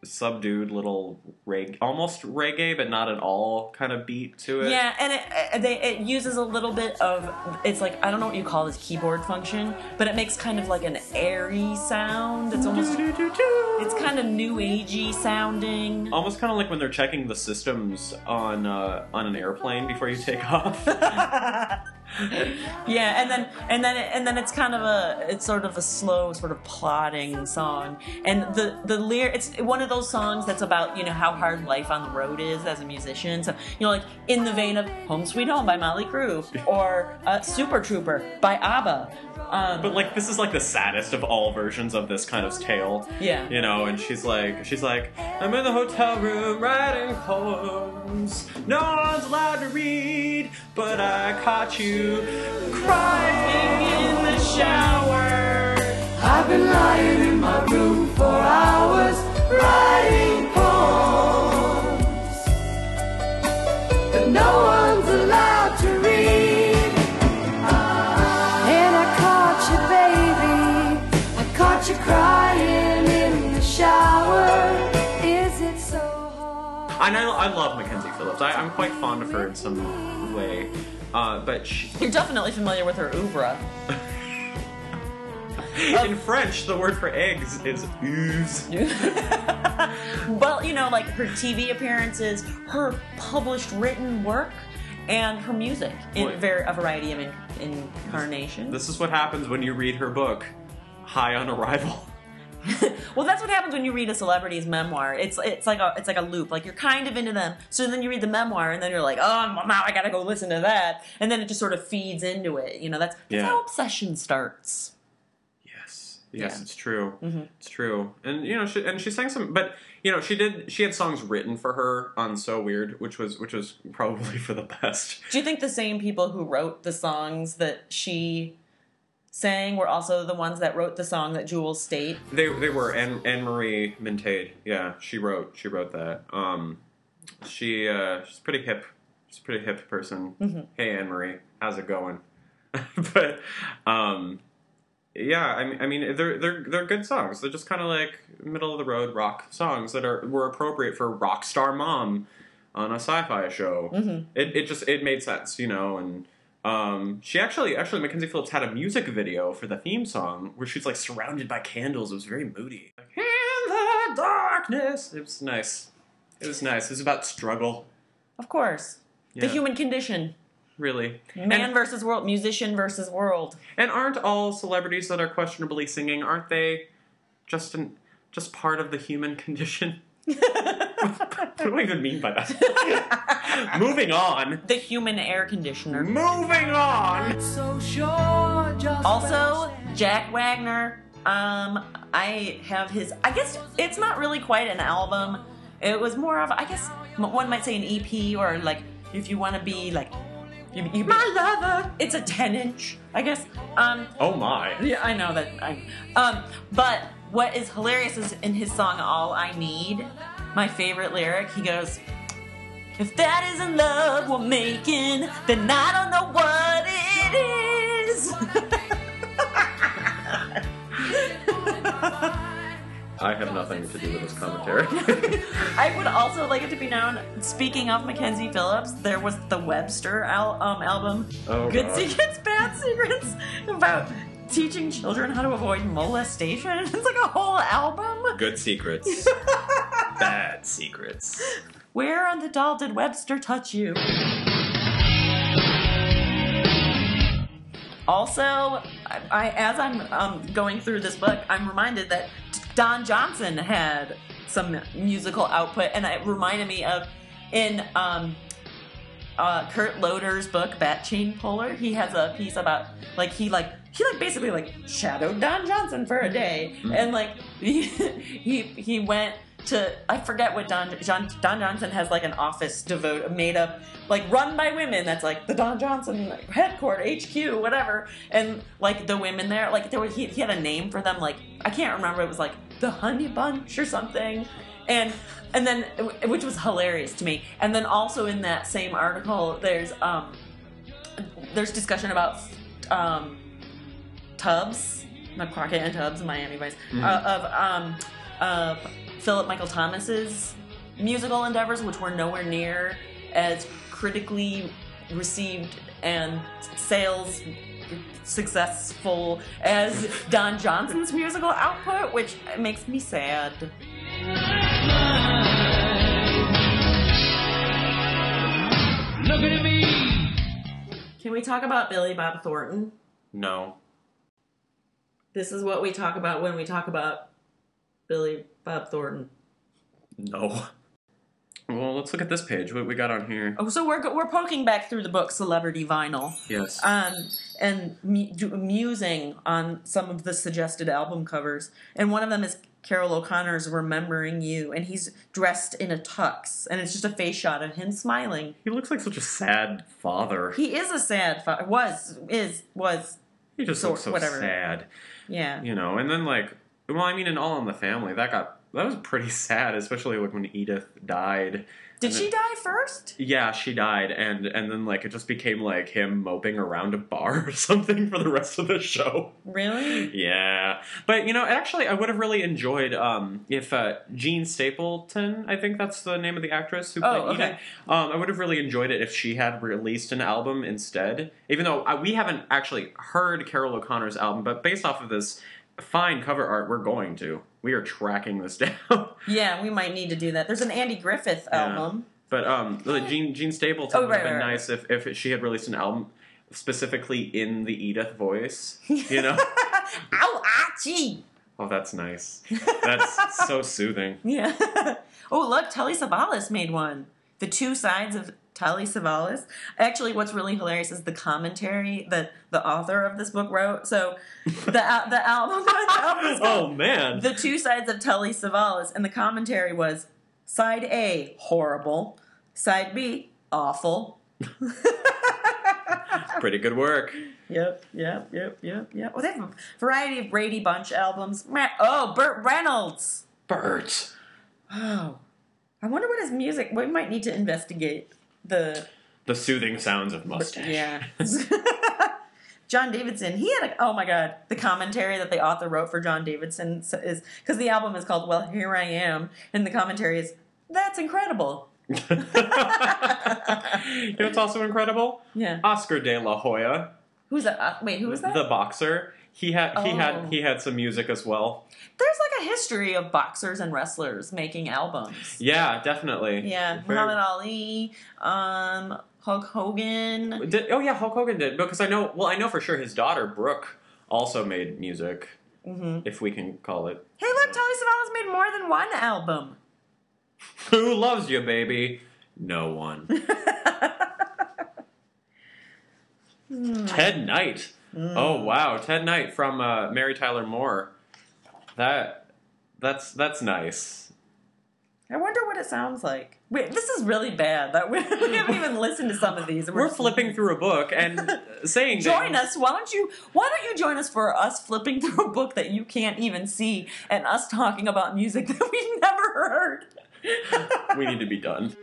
subdued little reg, almost reggae, but not at all kind of beat to it. Yeah, and it, it, they, it uses a little bit of it's like I don't know what you call this keyboard function, but it makes kind of like an airy sound. It's almost it's kind of new agey sounding. Almost kind of like when they're checking the systems on uh, on an airplane before you take off. Yeah, and then and then and then it's kind of a it's sort of a slow sort of plodding song, and the the lyric it's one of those songs that's about you know how hard life on the road is as a musician. So you know like in the vein of Home Sweet Home by Mötley Crüe or uh, Super Trooper by ABBA. Um, But like this is like the saddest of all versions of this kind of tale. Yeah. You know, and she's like she's like, I'm in the hotel room writing poems. No one's allowed to read, but I caught you crying in the shower. I've been lying in my room for hours, writing And I, I love Mackenzie Phillips. I, I'm quite fond of her in some way. Uh, but she, You're definitely familiar with her oeuvre. in French, the word for eggs is ooze. well, you know, like her TV appearances, her published written work, and her music in a variety of in, incarnations. This is what happens when you read her book, High on Arrival. Well, that's what happens when you read a celebrity's memoir. It's it's like a it's like a loop. Like you're kind of into them, so then you read the memoir, and then you're like, oh, now I gotta go listen to that, and then it just sort of feeds into it. You know, that's, that's Yeah. how obsession starts. Yes, Yeah. it's true. Mhm. It's true. And you know, she, and she sang some, but you know, she did. She had songs written for her on "So Weird," which was which was probably for the best. Do you think the same people who wrote the songs that she sang were also the ones that wrote the song that Jewel Staite? They they were Anne Anne Marie Montade. Yeah, she wrote she wrote that. Um, she uh, she's pretty hip. She's a pretty hip person. Mhm. Hey Anne Marie, how's it going? but um, yeah, I mean, I mean, they're they're they're good songs. They're just kind of like middle of the road rock songs that are were appropriate for rock star mom on a sci-fi show. Mhm. It it just it made sense, you know, and. Um, she actually, actually, Mackenzie Phillips had a music video for the theme song where she's like surrounded by candles. It was very moody. Like, in the darkness. It was nice. It was nice. It was about struggle, Of course, the human condition, really. man and, versus world, musician versus world. and aren't all celebrities that are questionably singing? Aren't they just an just part of the human condition? what do I even mean by that? Moving on. The human air conditioner. Moving on. So sure, just Also, Jack Wagner. Um, I have his. I guess it's not really quite an album. It was more of, I guess, one might say an EP, or like if you want to be like, you, you my lover. It's a ten inch, I guess. Um, Oh my. yeah, I know that. I, um, but what is hilarious is in his song "All I Need," my favorite lyric. He goes, "If that isn't love we're making, then I don't know what it is." I have nothing to do with this commentary. I would also like it to be known. Speaking of Mackenzie Phillips, there was the Webster al- um, album, Oh, "Good God. Secrets, Bad Secrets," about teaching children how to avoid molestation. It's like a whole album. Good secrets. Bad secrets. Where on the doll did Webster touch you? Also, I, I as I'm um, going through this book, I'm reminded that Don Johnson had some musical output, and it reminded me of in um, uh, Kurt Loder's book Bat Chain Puller. He has a piece about like he like he like basically like shadowed Don Johnson for a day, and like he he, he went to I forget what Don John, Don Johnson has like an office devote made up like run by women that's like the Don Johnson headquarters HQ whatever. And like the women there like there was he, he had a name for them like I can't remember it was like the Honey Bunch or something and and then which was hilarious to me and then also in that same article there's um there's discussion about um Tubbs not Crockett and Tubbs Miami Vice Mhm. uh, of um of Philip Michael Thomas's musical endeavors which were nowhere near as critically received and sales successful as Don Johnson's musical output which makes me sad. Looking at me. Can we talk about Billy Bob Thornton? No. This is what we talk about when we talk about Billy Bob Thornton. No. Well, let's look at this page. What we got on here? Oh, so we're we're poking back through the book Celebrity Vinyl, Yes. um, and mu- musing on some of the suggested album covers, and one of them is Carroll O'Connor's "Remembering You," and he's dressed in a tux, and it's just a face shot of him smiling. He looks like such a sad father. He is a sad father. Was is was He just sort- looks so whatever. sad. yeah. You know, and then like, well, I mean, in All in the Family, that got that was pretty sad, especially like when Edith died. Did And she then- die first? Yeah, she died, and and then like it just became like him moping around a bar or something for the rest of the show. Really? Yeah, but you know, actually, I would have really enjoyed um, if uh, Jean Stapleton, I think that's the name of the actress who played Oh, okay. Edith. Um, I would have really enjoyed it if she had released an album instead. Even though uh, we haven't actually heard Carroll O'Connor's album, but based off of this fine cover art, we're going to. We are tracking this down. Yeah, we might need to do that. There's an Andy Griffith Yeah. album. But um, Jean Jean Stapleton Oh, would have been right, right. nice if if she had released an album specifically in the Edith voice. You know. Ow, achie! Oh, that's nice. That's so soothing. Yeah. oh, look, Telly Savalas made one. The two sides of Telly Savalas. Actually, what's really hilarious is the commentary that the author of this book wrote. So, the the album, the Oh man. The Two Sides of Telly Savalas, and the commentary was side A, horrible. Side B, awful. Pretty good work. Yep, yep, yep, yep, yep. Oh, they have a variety of Brady Bunch albums. Oh, Burt Reynolds. Burt. Oh, I wonder what his music. We might need to investigate the. The soothing sounds of mustache. Yeah. John Davidson. He had a. Oh my God, the commentary that the author wrote for John Davidson is because the album is called "Well Here I Am," and the commentary is that's incredible. you know what's also incredible? Yeah. Oscar De La Hoya, Who's that? Uh, wait, who was that? the boxer. He had he Oh. had he had some music as well. There's like a history of boxers and wrestlers making albums. Yeah, definitely. Yeah, Very- Muhammad Ali, um, Hulk Hogan. Did, oh yeah, Hulk Hogan did because I know. Well, I know for sure his daughter Brooke also made music, hmm if we can call it. Hey, look, Telly Savalas made more than one album. Who loves you, baby? No one. Ted Knight. Oh wow, Ted Knight from uh, Mary Tyler Moore. That that's that's nice. I wonder what it sounds like. Wait, this is really bad. That we, we haven't even listened to some of these. We're just- flipping through a book and saying Join that- us. Why don't you? Why don't you join us for us flipping through a book that you can't even see, and us talking about music that we've never heard. we need to be done.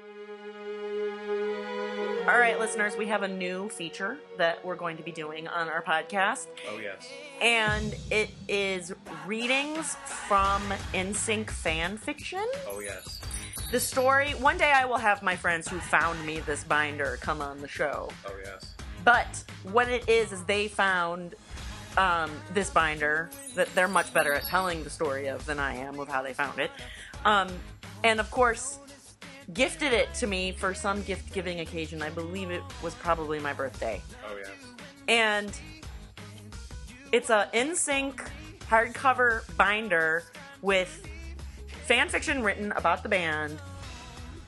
All right, listeners, we have a new feature that we're going to be doing on our podcast. Oh yes. and it is readings from NSYNC fan fiction. Oh yes. The story. One day I will have my friends who found me this binder come on the show. Oh yes. But what it is is they found um, this binder that they're much better at telling the story of than I am of how they found it, um, and of course gifted it to me for some gift giving occasion. I believe it was probably my birthday Oh yes. and it's a NSYNC hardcover binder with fan fiction written about the band,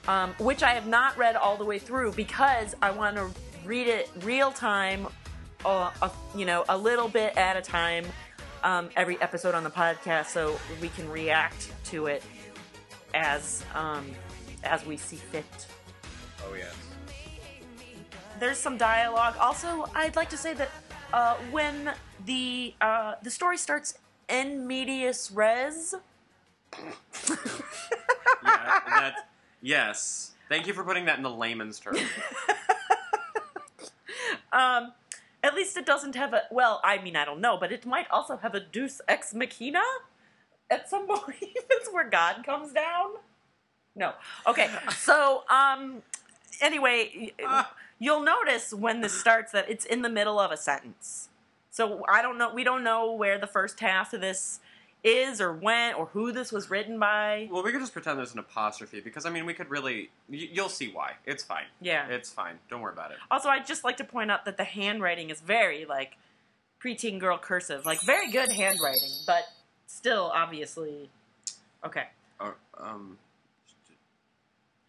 um, which I have not read all the way through because I want to read it real time, uh, a, you know, a little bit at a time, um, every episode on the podcast, so we can react to it as um, as we see fit Oh yes. there's some dialogue. Also, I'd like to say that uh, when the uh, the story starts in medias res, Yeah, that yes. Thank you for putting that in the layman's term. um, at least it doesn't have a. Well, I mean, I don't know, but it might also have a Deus ex machina at some point. That's where God comes down. No. Okay. So, um, anyway, y- you'll notice when this starts that it's in the middle of a sentence. So I don't know. We don't know where the first half of this is, or when, or who this was written by. Well, we could just pretend there's an apostrophe because I mean, we could really. y- You'll see why. It's fine. Yeah. It's fine. Don't worry about it. Also, I'd just like to point out that the handwriting is very like preteen girl cursive, like very good handwriting, but still obviously. Okay, Uh, um,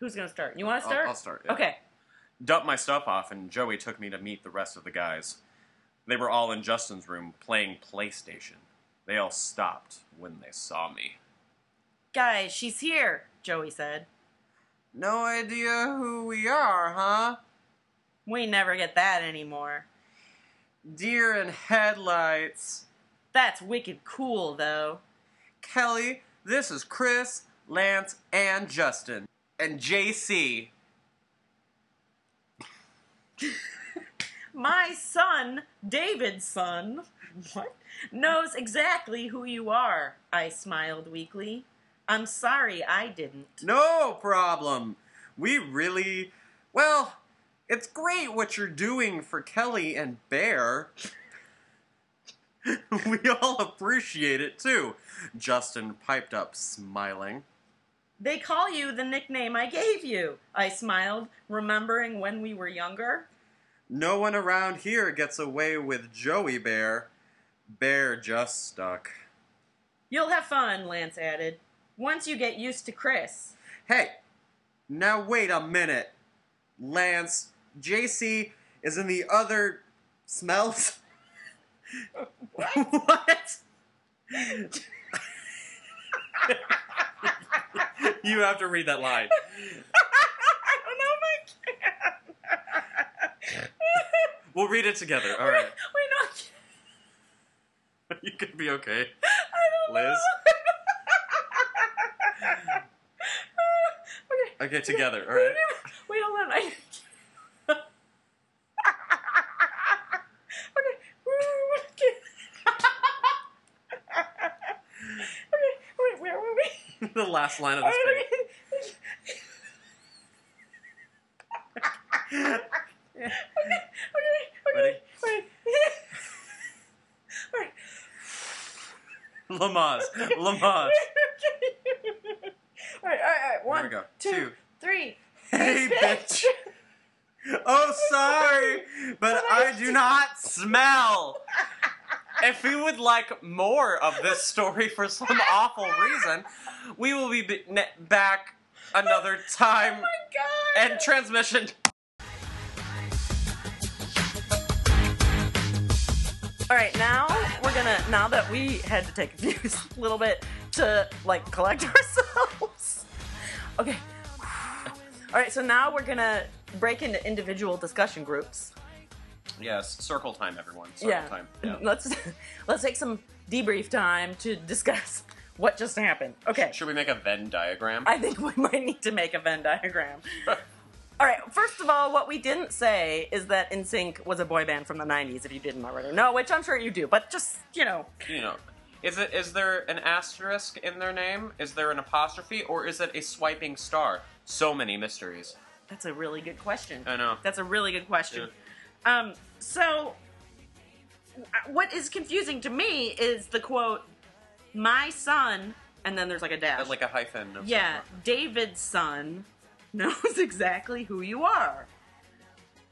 who's gonna start? You want to I'll- start? I'll start, yeah. Okay. dumped my stuff off, and Joey took me to meet the rest of the guys. They were all in Justin's room playing PlayStation. They all stopped when they saw me. Guys, she's here. Joey said. No idea who we are, huh? We never get that anymore. Deer in headlights. That's wicked cool, though. Kelly, This is Chris, Lance, and Justin. And JC. My son, David's son, what? Knows exactly who you are. I smiled weakly. I'm sorry I didn't. No problem. We really. Well, it's great what you're doing for Kelly and Bear. we all appreciate it too. Justin piped up, smiling. They call you the nickname I gave you. I smiled, remembering when we were younger. No one around here gets away with Joey Bear. Bear just stuck. You'll have fun, Lance added. Once you get used to Chris. Hey, now wait a minute. Lance, JC is in the other smells. what? you have to read that line. I don't know if I can. We'll read it together. All right. Wait, no. You could be okay. I don't Liz? know. okay. Okay, together. All right. Wait, hold on. I... okay. okay. Wait, where were we? The last line of this page. okay. Okay. Okay. Ready? Wait. Wait. Lamaze. Lamaze. All right, all right, all right. One, two, Two. Hey, bitch. Oh, sorry, but I do not smell. If you would like more of this story for some awful reason, we will be b- ne- back another time. Oh my god. And transmission. All right, now we're gonna. Now that we had to take a few a little bit to like collect ourselves. Okay. All right, so now we're gonna break into individual discussion groups. Yes, circle time, everyone. Circle yeah. time. Yeah. Let's let's take some debrief time to discuss what just happened. Okay. Should we make a Venn diagram? I think we might need to make a Venn diagram. All right. First of all, what we didn't say is that NSYNC was a boy band from the '90s. If you didn't already know, which I'm sure you do, but just you know, you know, is it is there an asterisk in their name? Is there an apostrophe, or is it a swiping star? So many mysteries. that's a really good question. I know. That's a really good question. Um, so, what is confusing to me is the quote, "My son," and then there's like a dash. Like a hyphen. Of yeah, David's son knows exactly who you are.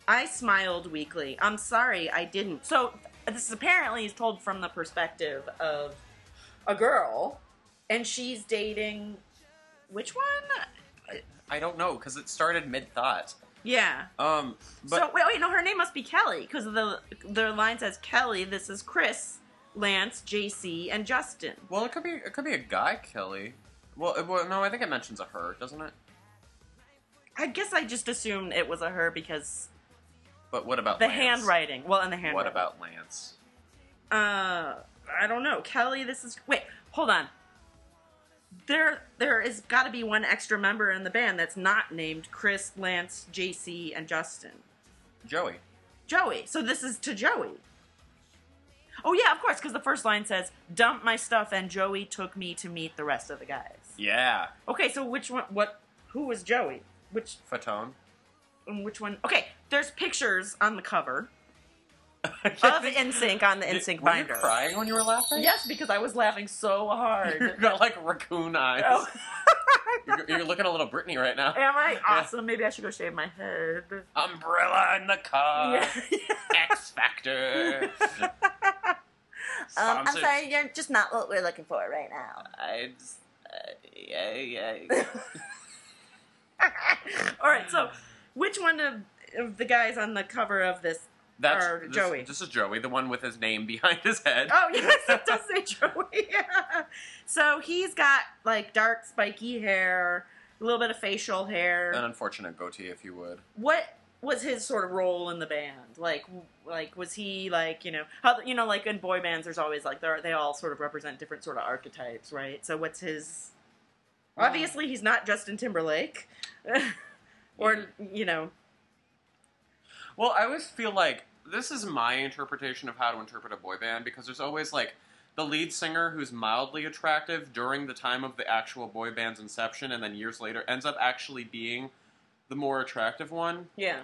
I smiled weakly. I'm sorry, I didn't. So this is apparently is told from the perspective of a girl, and she's dating which one? I don't know because it started mid thought. Yeah. Um, but so wait, wait, no, her name must be Kelly because the the line says Kelly. This is Chris, Lance, JC, and Justin. well, it could be it could be a guy, Kelly. Well, it, well, no, I think it mentions a her, doesn't it? I guess I just assumed it was a her because But what about the Lance? handwriting. Well, and the handwriting. What about Lance? Uh, I don't know. Kelly, this is wait. Hold on. There, there is got to be one extra member in the band that's not named Chris, Lance, JC, and Justin. Joey. Joey. So this is to Joey. Oh yeah, of course, because the first line says, "Dump my stuff," and Joey took me to meet the rest of the guys. Yeah. Okay, so which one? What? Who was Joey? Which? Fatone. um, Which one? Okay, there's pictures on the cover of NSYNC on the NSYNC Were you binder. crying when you were laughing? Yes, because I was laughing so You hard. got like raccoon eyes. Oh. you're, you're looking a little Britney right now. Am I awesome? Maybe I should go shave my head. Umbrella in the car. Yeah. X Factor. Um, I'm sorry, you're just not what we're looking for right now. I just, uh, yeah, yeah. All right, so which one of, of the guys on the cover of this That's are this, Joey? This is Joey, the one with his name behind his head. Oh yes, it does say Joey. Yeah. So he's got like dark spiky hair, a little bit of facial hair. An unfortunate goatee, if you would. what was his sort of role in the band? Like, like was he like you know how you know like in boy bands there's always like they they all sort of represent different sort of archetypes, right? So what's his? Obviously, he's not Justin Timberlake, or you know, Well, I always feel like this is my interpretation of how to interpret a boy band because there's always like the lead singer who's mildly attractive during the time of the actual boy band's inception, and then years later ends up actually being the more attractive one. yeah,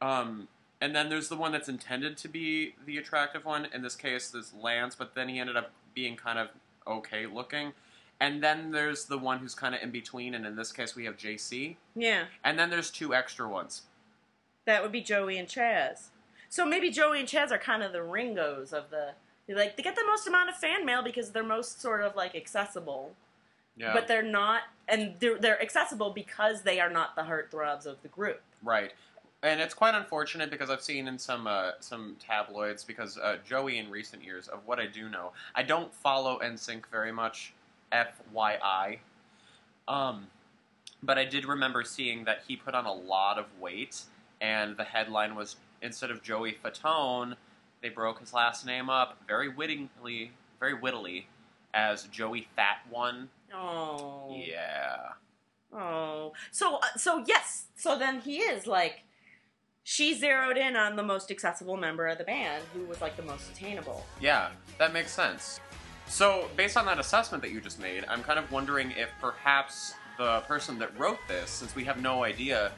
Um, and then there's the one that's intended to be the attractive one. In this case, there's Lance, but then he ended up being kind of okay looking. And then there's the one who's kind of in between, and in this case, we have JC. yeah. And then there's two extra ones. That would be Joey and Chaz. So maybe Joey and Chaz are kind of the Ringos of the. Like they get the most amount of fan mail because they're most sort of like accessible, Yeah. but they're not, and they're they're accessible because they are not the heartthrobs of the group. Right. And it's quite unfortunate because I've seen in some uh, some tabloids because uh, Joey in recent years of what I do know, I don't follow NSYNC very much, FYI. Um, but I did remember seeing that he put on a lot of weight, and the headline was instead of Joey Fatone, they broke his last name up very wittingly, very wittily, as Joey Fat One. Oh, Yeah. oh. So uh, so yes. So then he is like. She zeroed in on the most accessible member of the band, who was like the most attainable. Yeah, that makes sense. So, based on that assessment that you just made, I'm kind of wondering if perhaps the person that wrote this, since we have no idea,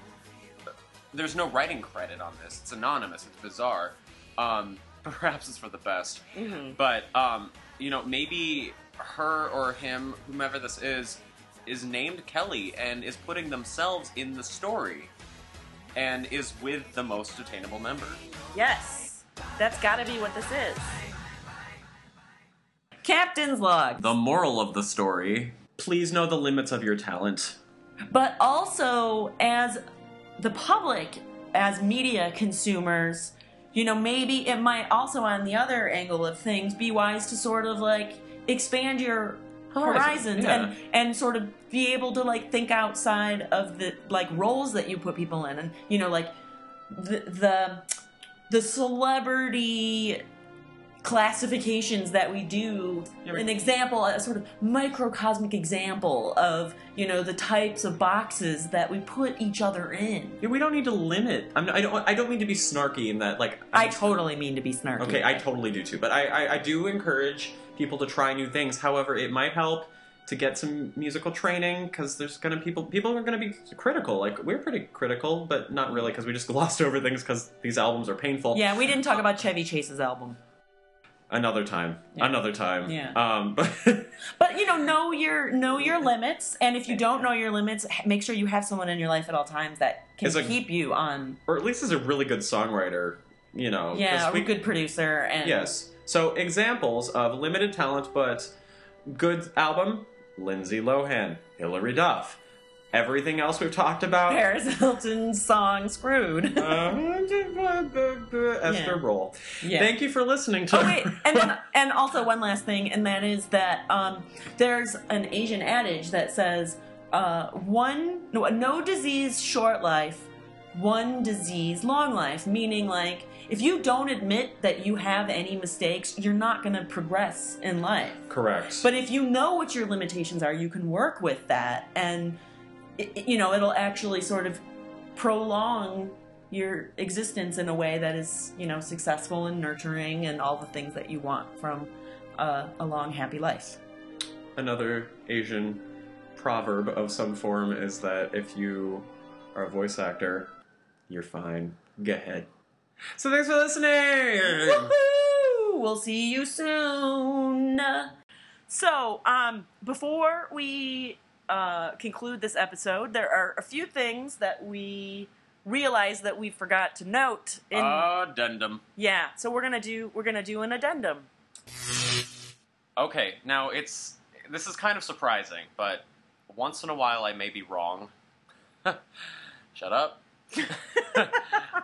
there's no writing credit on this. It's anonymous. It's bizarre. Um, perhaps it's for the best. Mm-hmm. But um, you know, maybe her or him, whomever this is, is named Kelly and is putting themselves in the story, and is with the most attainable member. Yes, that's got to be what this is. Captain's log. The moral of the story: Please know the limits of your talent. but also as the public, as media consumers, you know, maybe it might also, on the other angle of things, be wise to sort of like expand your horizons yeah. and and sort of be able to like think outside of the like roles that you put people in, and you know, like the the the celebrity classifications that we do an example a sort of microcosmic example of you know the types of boxes that we put each other in Yeah, we don't need to limit. I'm, I don't. I don't mean to be snarky in that. Like, i totally mean to be snarky okay, I totally do too. But I, I, I do encourage people to try new things. However, it might help to get some musical training because there's gonna people people are gonna be critical. Like we're pretty critical, but not really because we just glossed over things because these albums are painful. yeah we didn't talk about chevy chase's album Another time. Another time. Yeah. Um. But but you know know your know your limits and if you don't know your limits make sure you have someone in your life at all times that can a- keep you on or at least is a really good songwriter. You know yeah we- a good producer and Yes. So examples of limited talent but good album: Lindsay Lohan, Hilary Duff. Everything else we've talked about. paris hilton's song screwed Esther Yeah. Rolle. Yeah. Thank you for listening to. Oh wait, and then, and also one last thing, and that is that um, there's an Asian adage that says uh, one no, no disease short life, one disease long life. Meaning, like if you don't admit that you have any mistakes, you're not going to progress in life. Correct. But if you know what your limitations are, you can work with that, and it, you know it'll actually sort of prolong your existence in a way that is you know successful and nurturing and all the things that you want from uh, a long happy life. Another Asian proverb of some form is that if you are a voice actor, you're fine. Go ahead. So thanks for listening. Woohoo! We'll see you soon. So, um, before we uh, conclude this episode, there are a few things that we realize that we forgot to note. In Addendum. yeah, so we're gonna do we're gonna do an addendum. Okay, now it's this is kind of surprising, but once in a while I may be wrong. Shut up.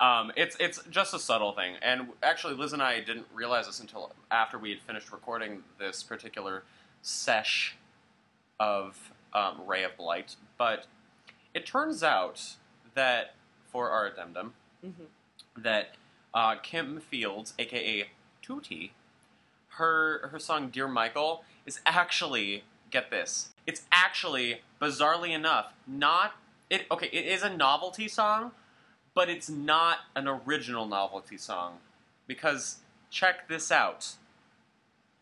um, it's it's just a subtle thing, and actually, Liz and I didn't realize this until after we had finished recording this particular sesh of um, Ray of Blight. But it turns out that for our addendum, that uh, Kim Fields, aka Tootie, her her song "Dear Michael" is actually get this. It's actually bizarrely enough not it. Okay, it is a novelty song, but it's not an original novelty song because check this out.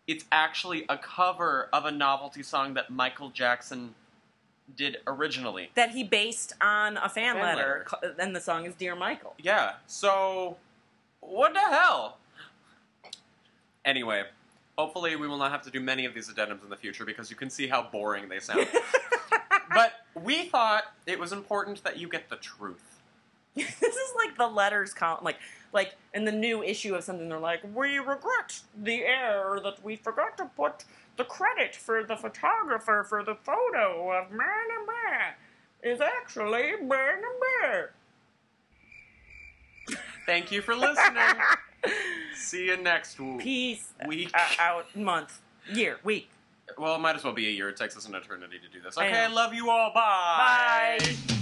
It's actually a cover of a novelty song that Michael Jackson did originally. That he based on a fan, Fan letter, co- and the song is "Dear Michael." Yeah, so what the hell? Anyway, hopefully we will not have to do many of these addendums in the future because you can see how boring they sound. but we thought it was important that you get the truth. this is like the letters count, like like in the new issue of something. They're like, "We regret the error that we forgot to put the credit for the photographer for the photo of man and bear is actually man and bear." Thank you for listening. See you next week. Peace week. uh, out month year week. Well, it might as well be a year. It takes us an eternity to do this. Okay, I know. love you all. Bye. Bye.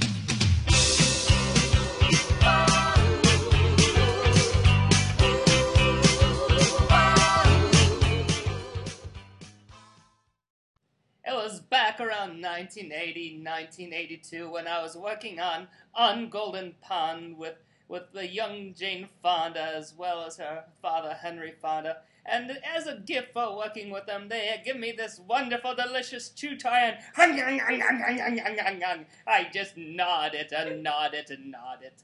Back around 1980, 1982 when I was working on On Golden Pond with, with the young Jane Fonda as well as her father Henry Fonda. And as a gift for working with them, they had given me this wonderful, delicious chew toy, and I just gnawed it and gnawed it and gnawed it.